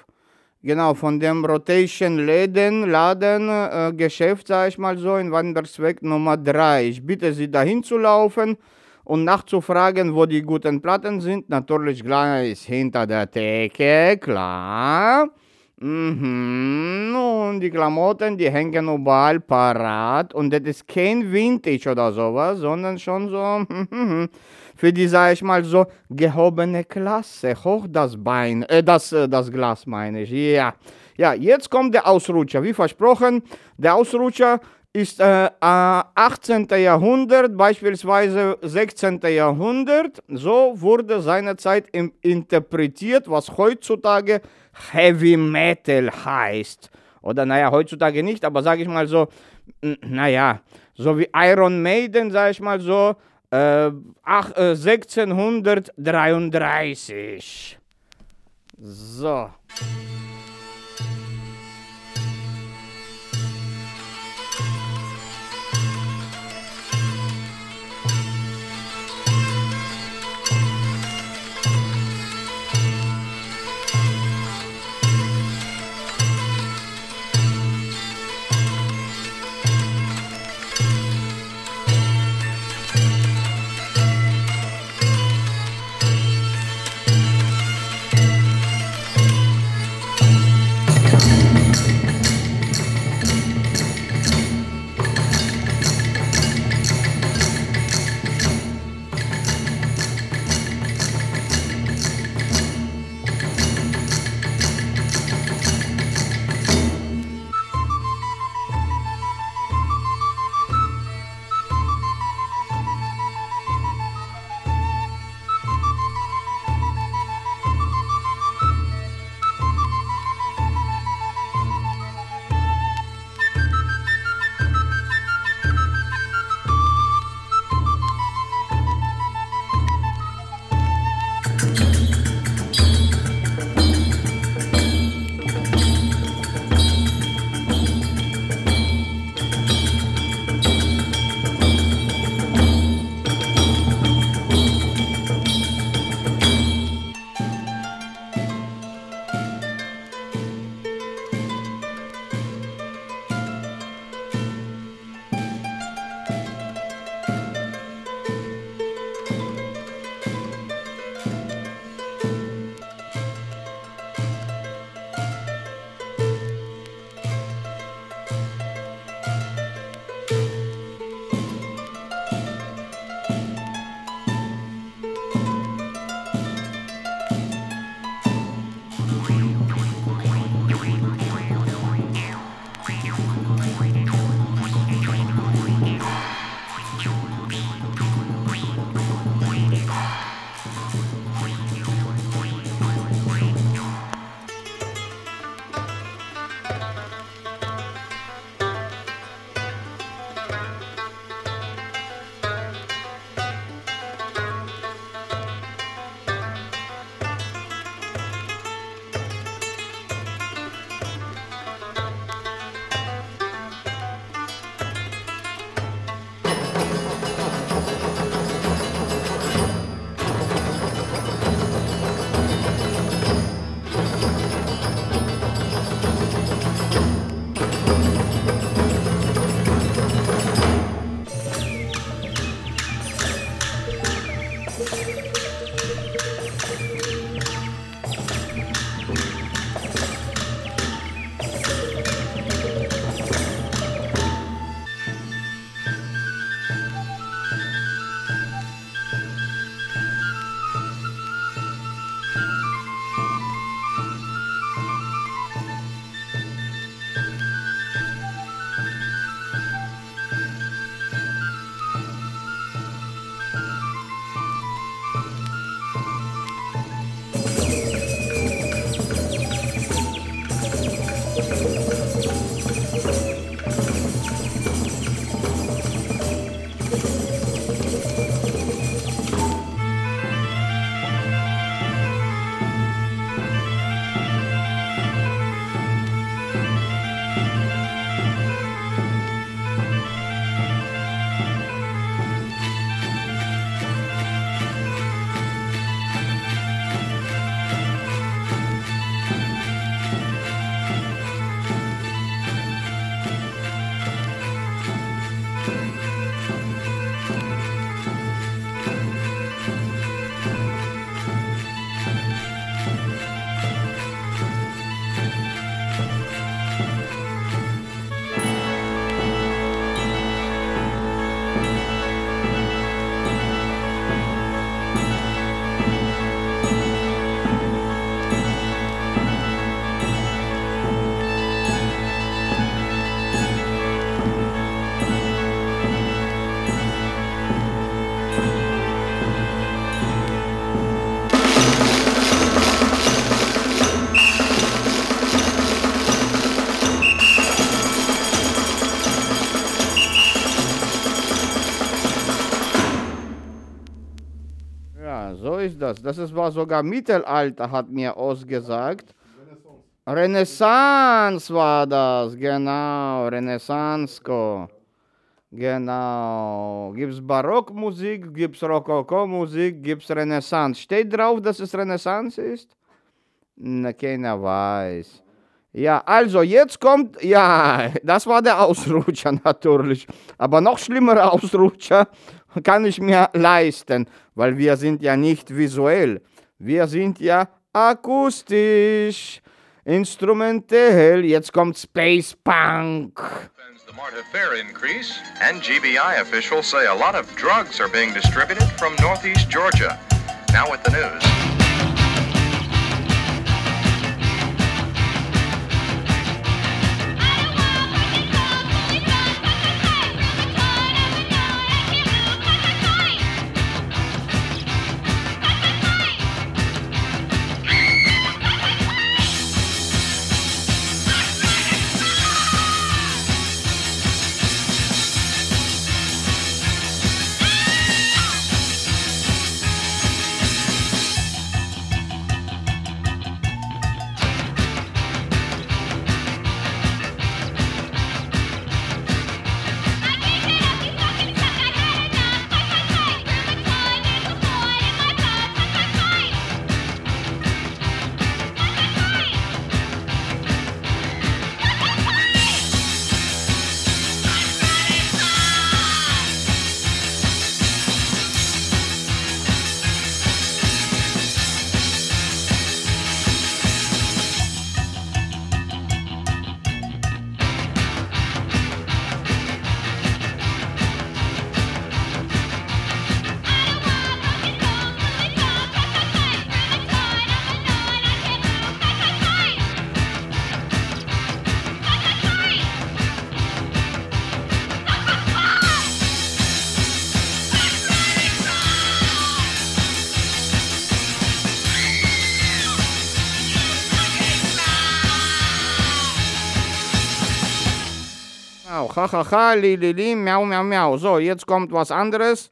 genau, von dem Rotation Läden, Laden, äh, Geschäft, sag ich mal so, in Wandersweg Nummer 3. Ich bitte Sie, dahin zu laufen und nachzufragen, wo die guten Platten sind. Natürlich gleich hinter der Theke, klar. Mhm. Und die Klamotten, die hängen überall parat. Und das ist kein Vintage oder sowas, sondern schon so [LAUGHS] für die, sag ich mal so, gehobene Klasse. Hoch das Bein, äh, das, äh, das Glas meine ich. Ja. Ja, jetzt kommt der Ausrutscher. Wie versprochen, der Ausrutscher ist äh, äh, 18. Jahrhundert, beispielsweise 16. Jahrhundert. So wurde seinerzeit interpretiert, was heutzutage Heavy Metal heißt. Oder naja, heutzutage nicht, aber sage ich mal so, naja, so wie Iron Maiden, sage ich mal so, äh, ach, äh, 1633. So. Das? Das ist, war sogar Mittelalter, hat mir ausgesagt. Renaissance war das, genau, Renaissance. Genau. Gibt's Barockmusik, gibt's Rokoko-Musik, gibt's Renaissance. Steht drauf, dass es Renaissance ist? Na, keiner weiß. Ja, also jetzt kommt, ja, [LAUGHS] das war der Ausrutscher [LAUGHS] natürlich. Aber noch schlimmere Ausrutscher [LAUGHS] kann ich mir leisten, weil wir sind ja nicht visuell. Wir sind ja akustisch, instrumentell. Jetzt kommt Space Punk. The MARTA fare increase, and GBI officials say a lot of drugs are being distributed from northeast Georgia. Now with the news. Ha, ha, ha, li, li, li, miau, miau, miau. So, jetzt kommt was anderes.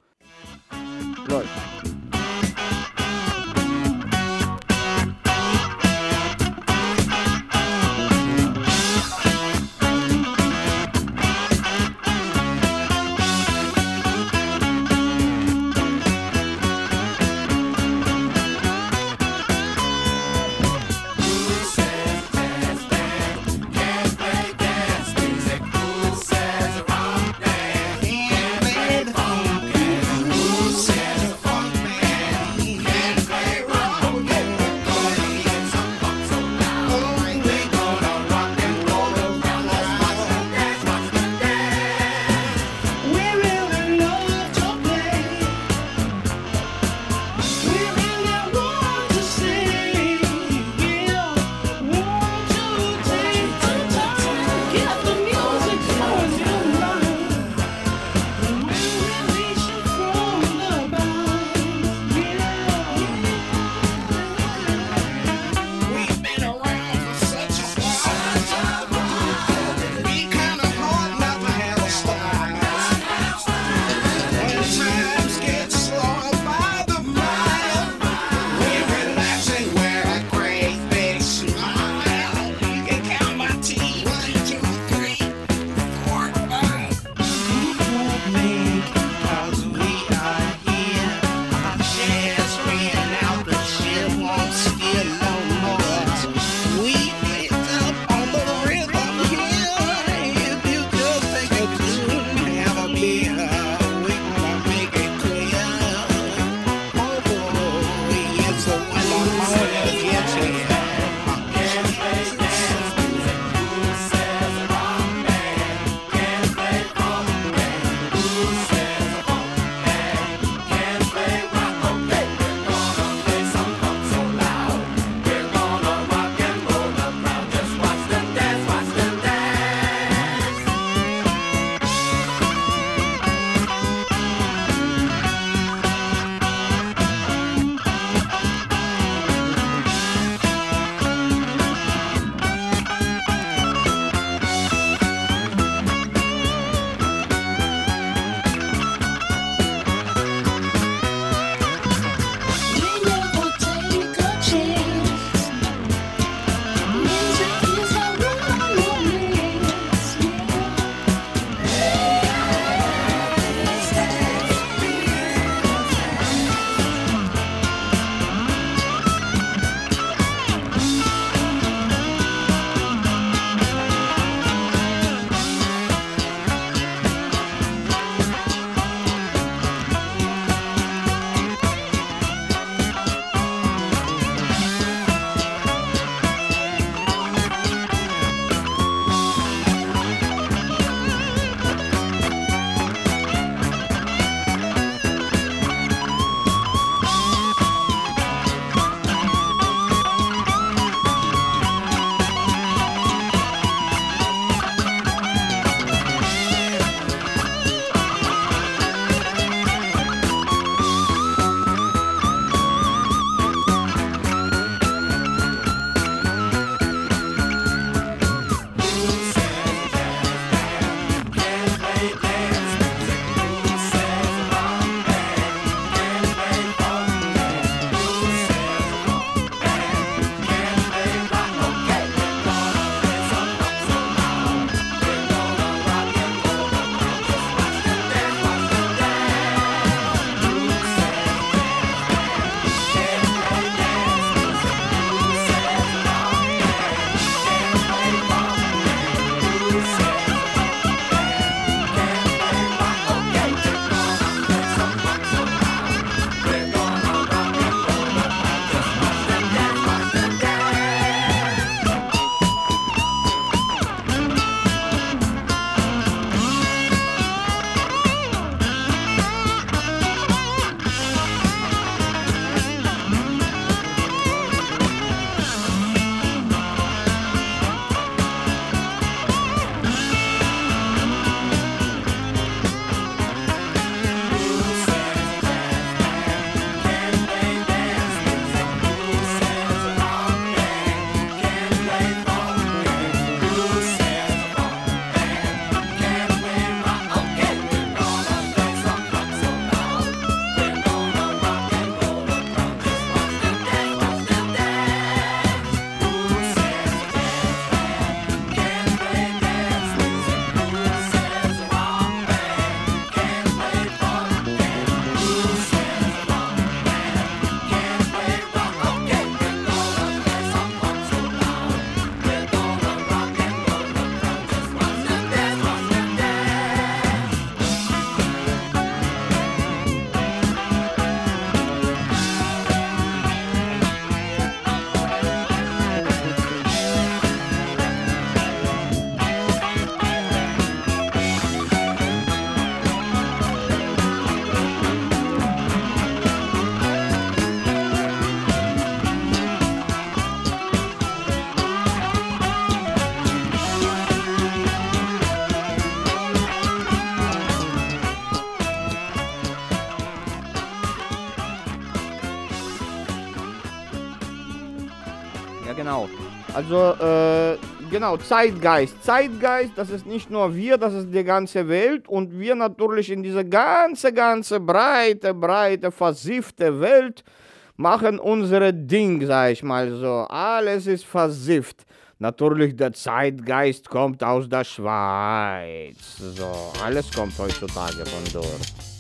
Also, äh, genau, Zeitgeist. Zeitgeist, das ist nicht nur wir, das ist die ganze Welt. Und wir natürlich in diese ganze, ganze breite, breite, versiffte Welt machen unsere Ding, sag ich mal so. Alles ist versifft. Natürlich, der Zeitgeist kommt aus der Schweiz. So, alles kommt heutzutage von dort.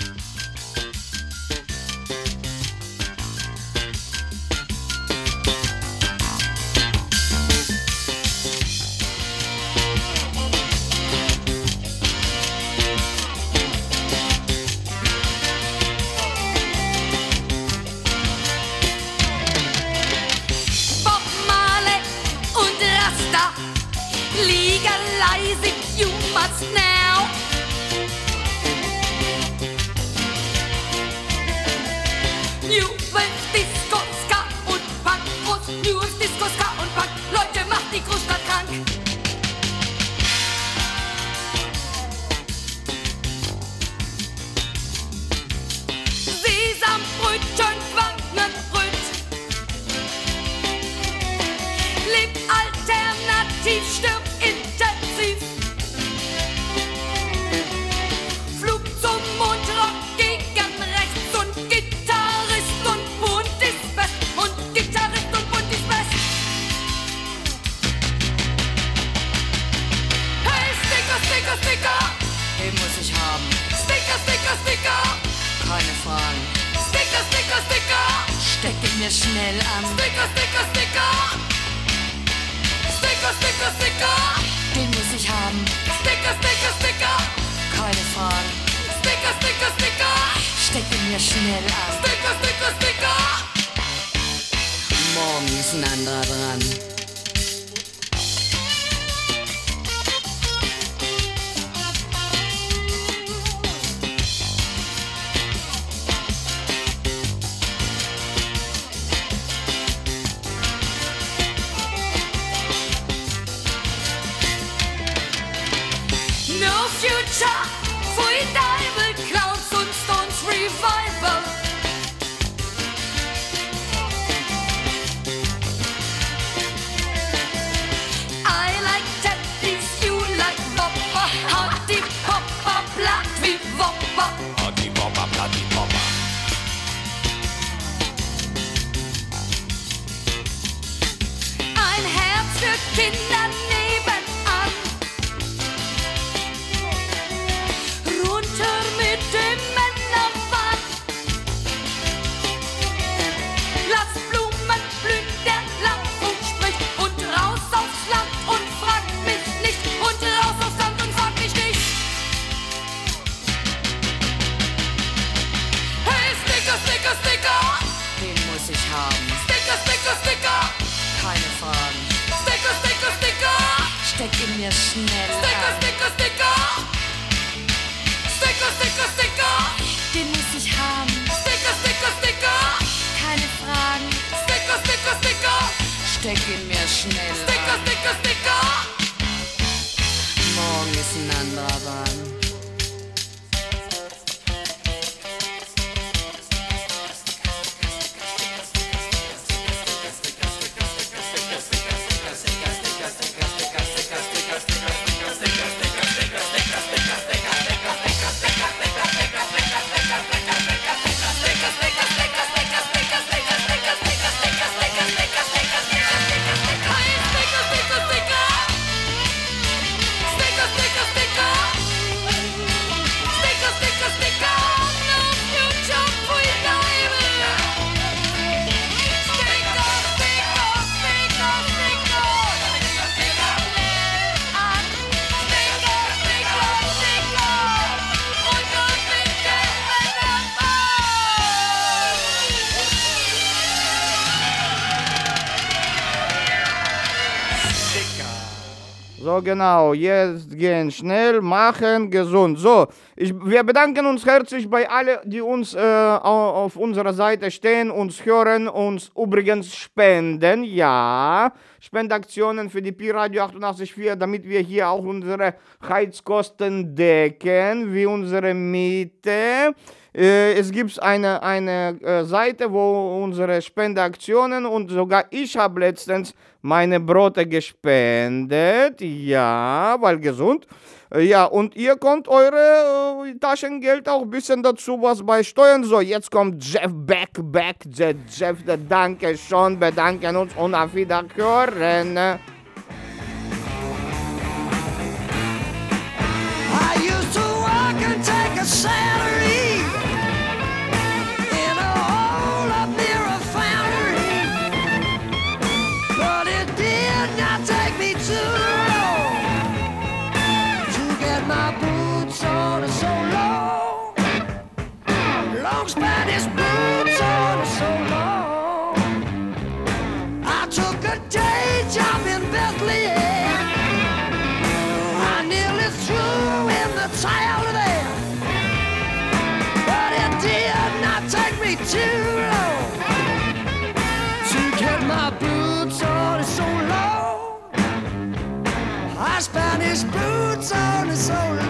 Fragen. Sticker, Sticker, Sticker. Steck ihn mir schnell an. Sticker, Sticker, Sticker. Sticker, Sticker, Sticker. Den muss ich haben, Sticker, Sticker, Sticker. keine Fragen. Sticker, Sticker, Sticker. Steck ihn mir schnell an. Sticker, Sticker, Sticker. Morgen ist ein anderer dran. For Dival Clowns und Stones Revival. I like Teddy's, you like Bopper. Hardy Popper, platt wie Wopper. Hardy Popper, Platty Popper. Ein Herz für Kinder nebenan. Steck ihn mir schnell Sticker, an. Sticker, Sticker. Sticker, Sticker, Sticker. Den muss ich haben, Sticker, Sticker, Sticker. keine Fragen. Sticker, Sticker, Sticker. Steck ihn mir schnell Sticker, an. Sticker, Sticker. Genau, jetzt gehen schnell, machen, gesund. So, ich, wir bedanken uns herzlich bei allen, die uns äh, au- auf unserer Seite stehen, uns hören, uns übrigens spenden. Ja, Spendaktionen für die Pi-Radio 88.4, damit wir hier auch unsere Heizkosten decken, wie unsere Miete. Äh, es gibt eine, eine äh, Seite, wo unsere Spendeaktionen und sogar ich habe letztens meine Brote gespendet. Ja, weil gesund. Äh, Ja, und ihr könnt eure äh, Taschengeld auch ein bisschen dazu was beisteuern. So, jetzt kommt Jeff Beck, Beck, Je- Jeff, der danke schon, bedanken uns und auf Wiederhören. I Spanish boots on his so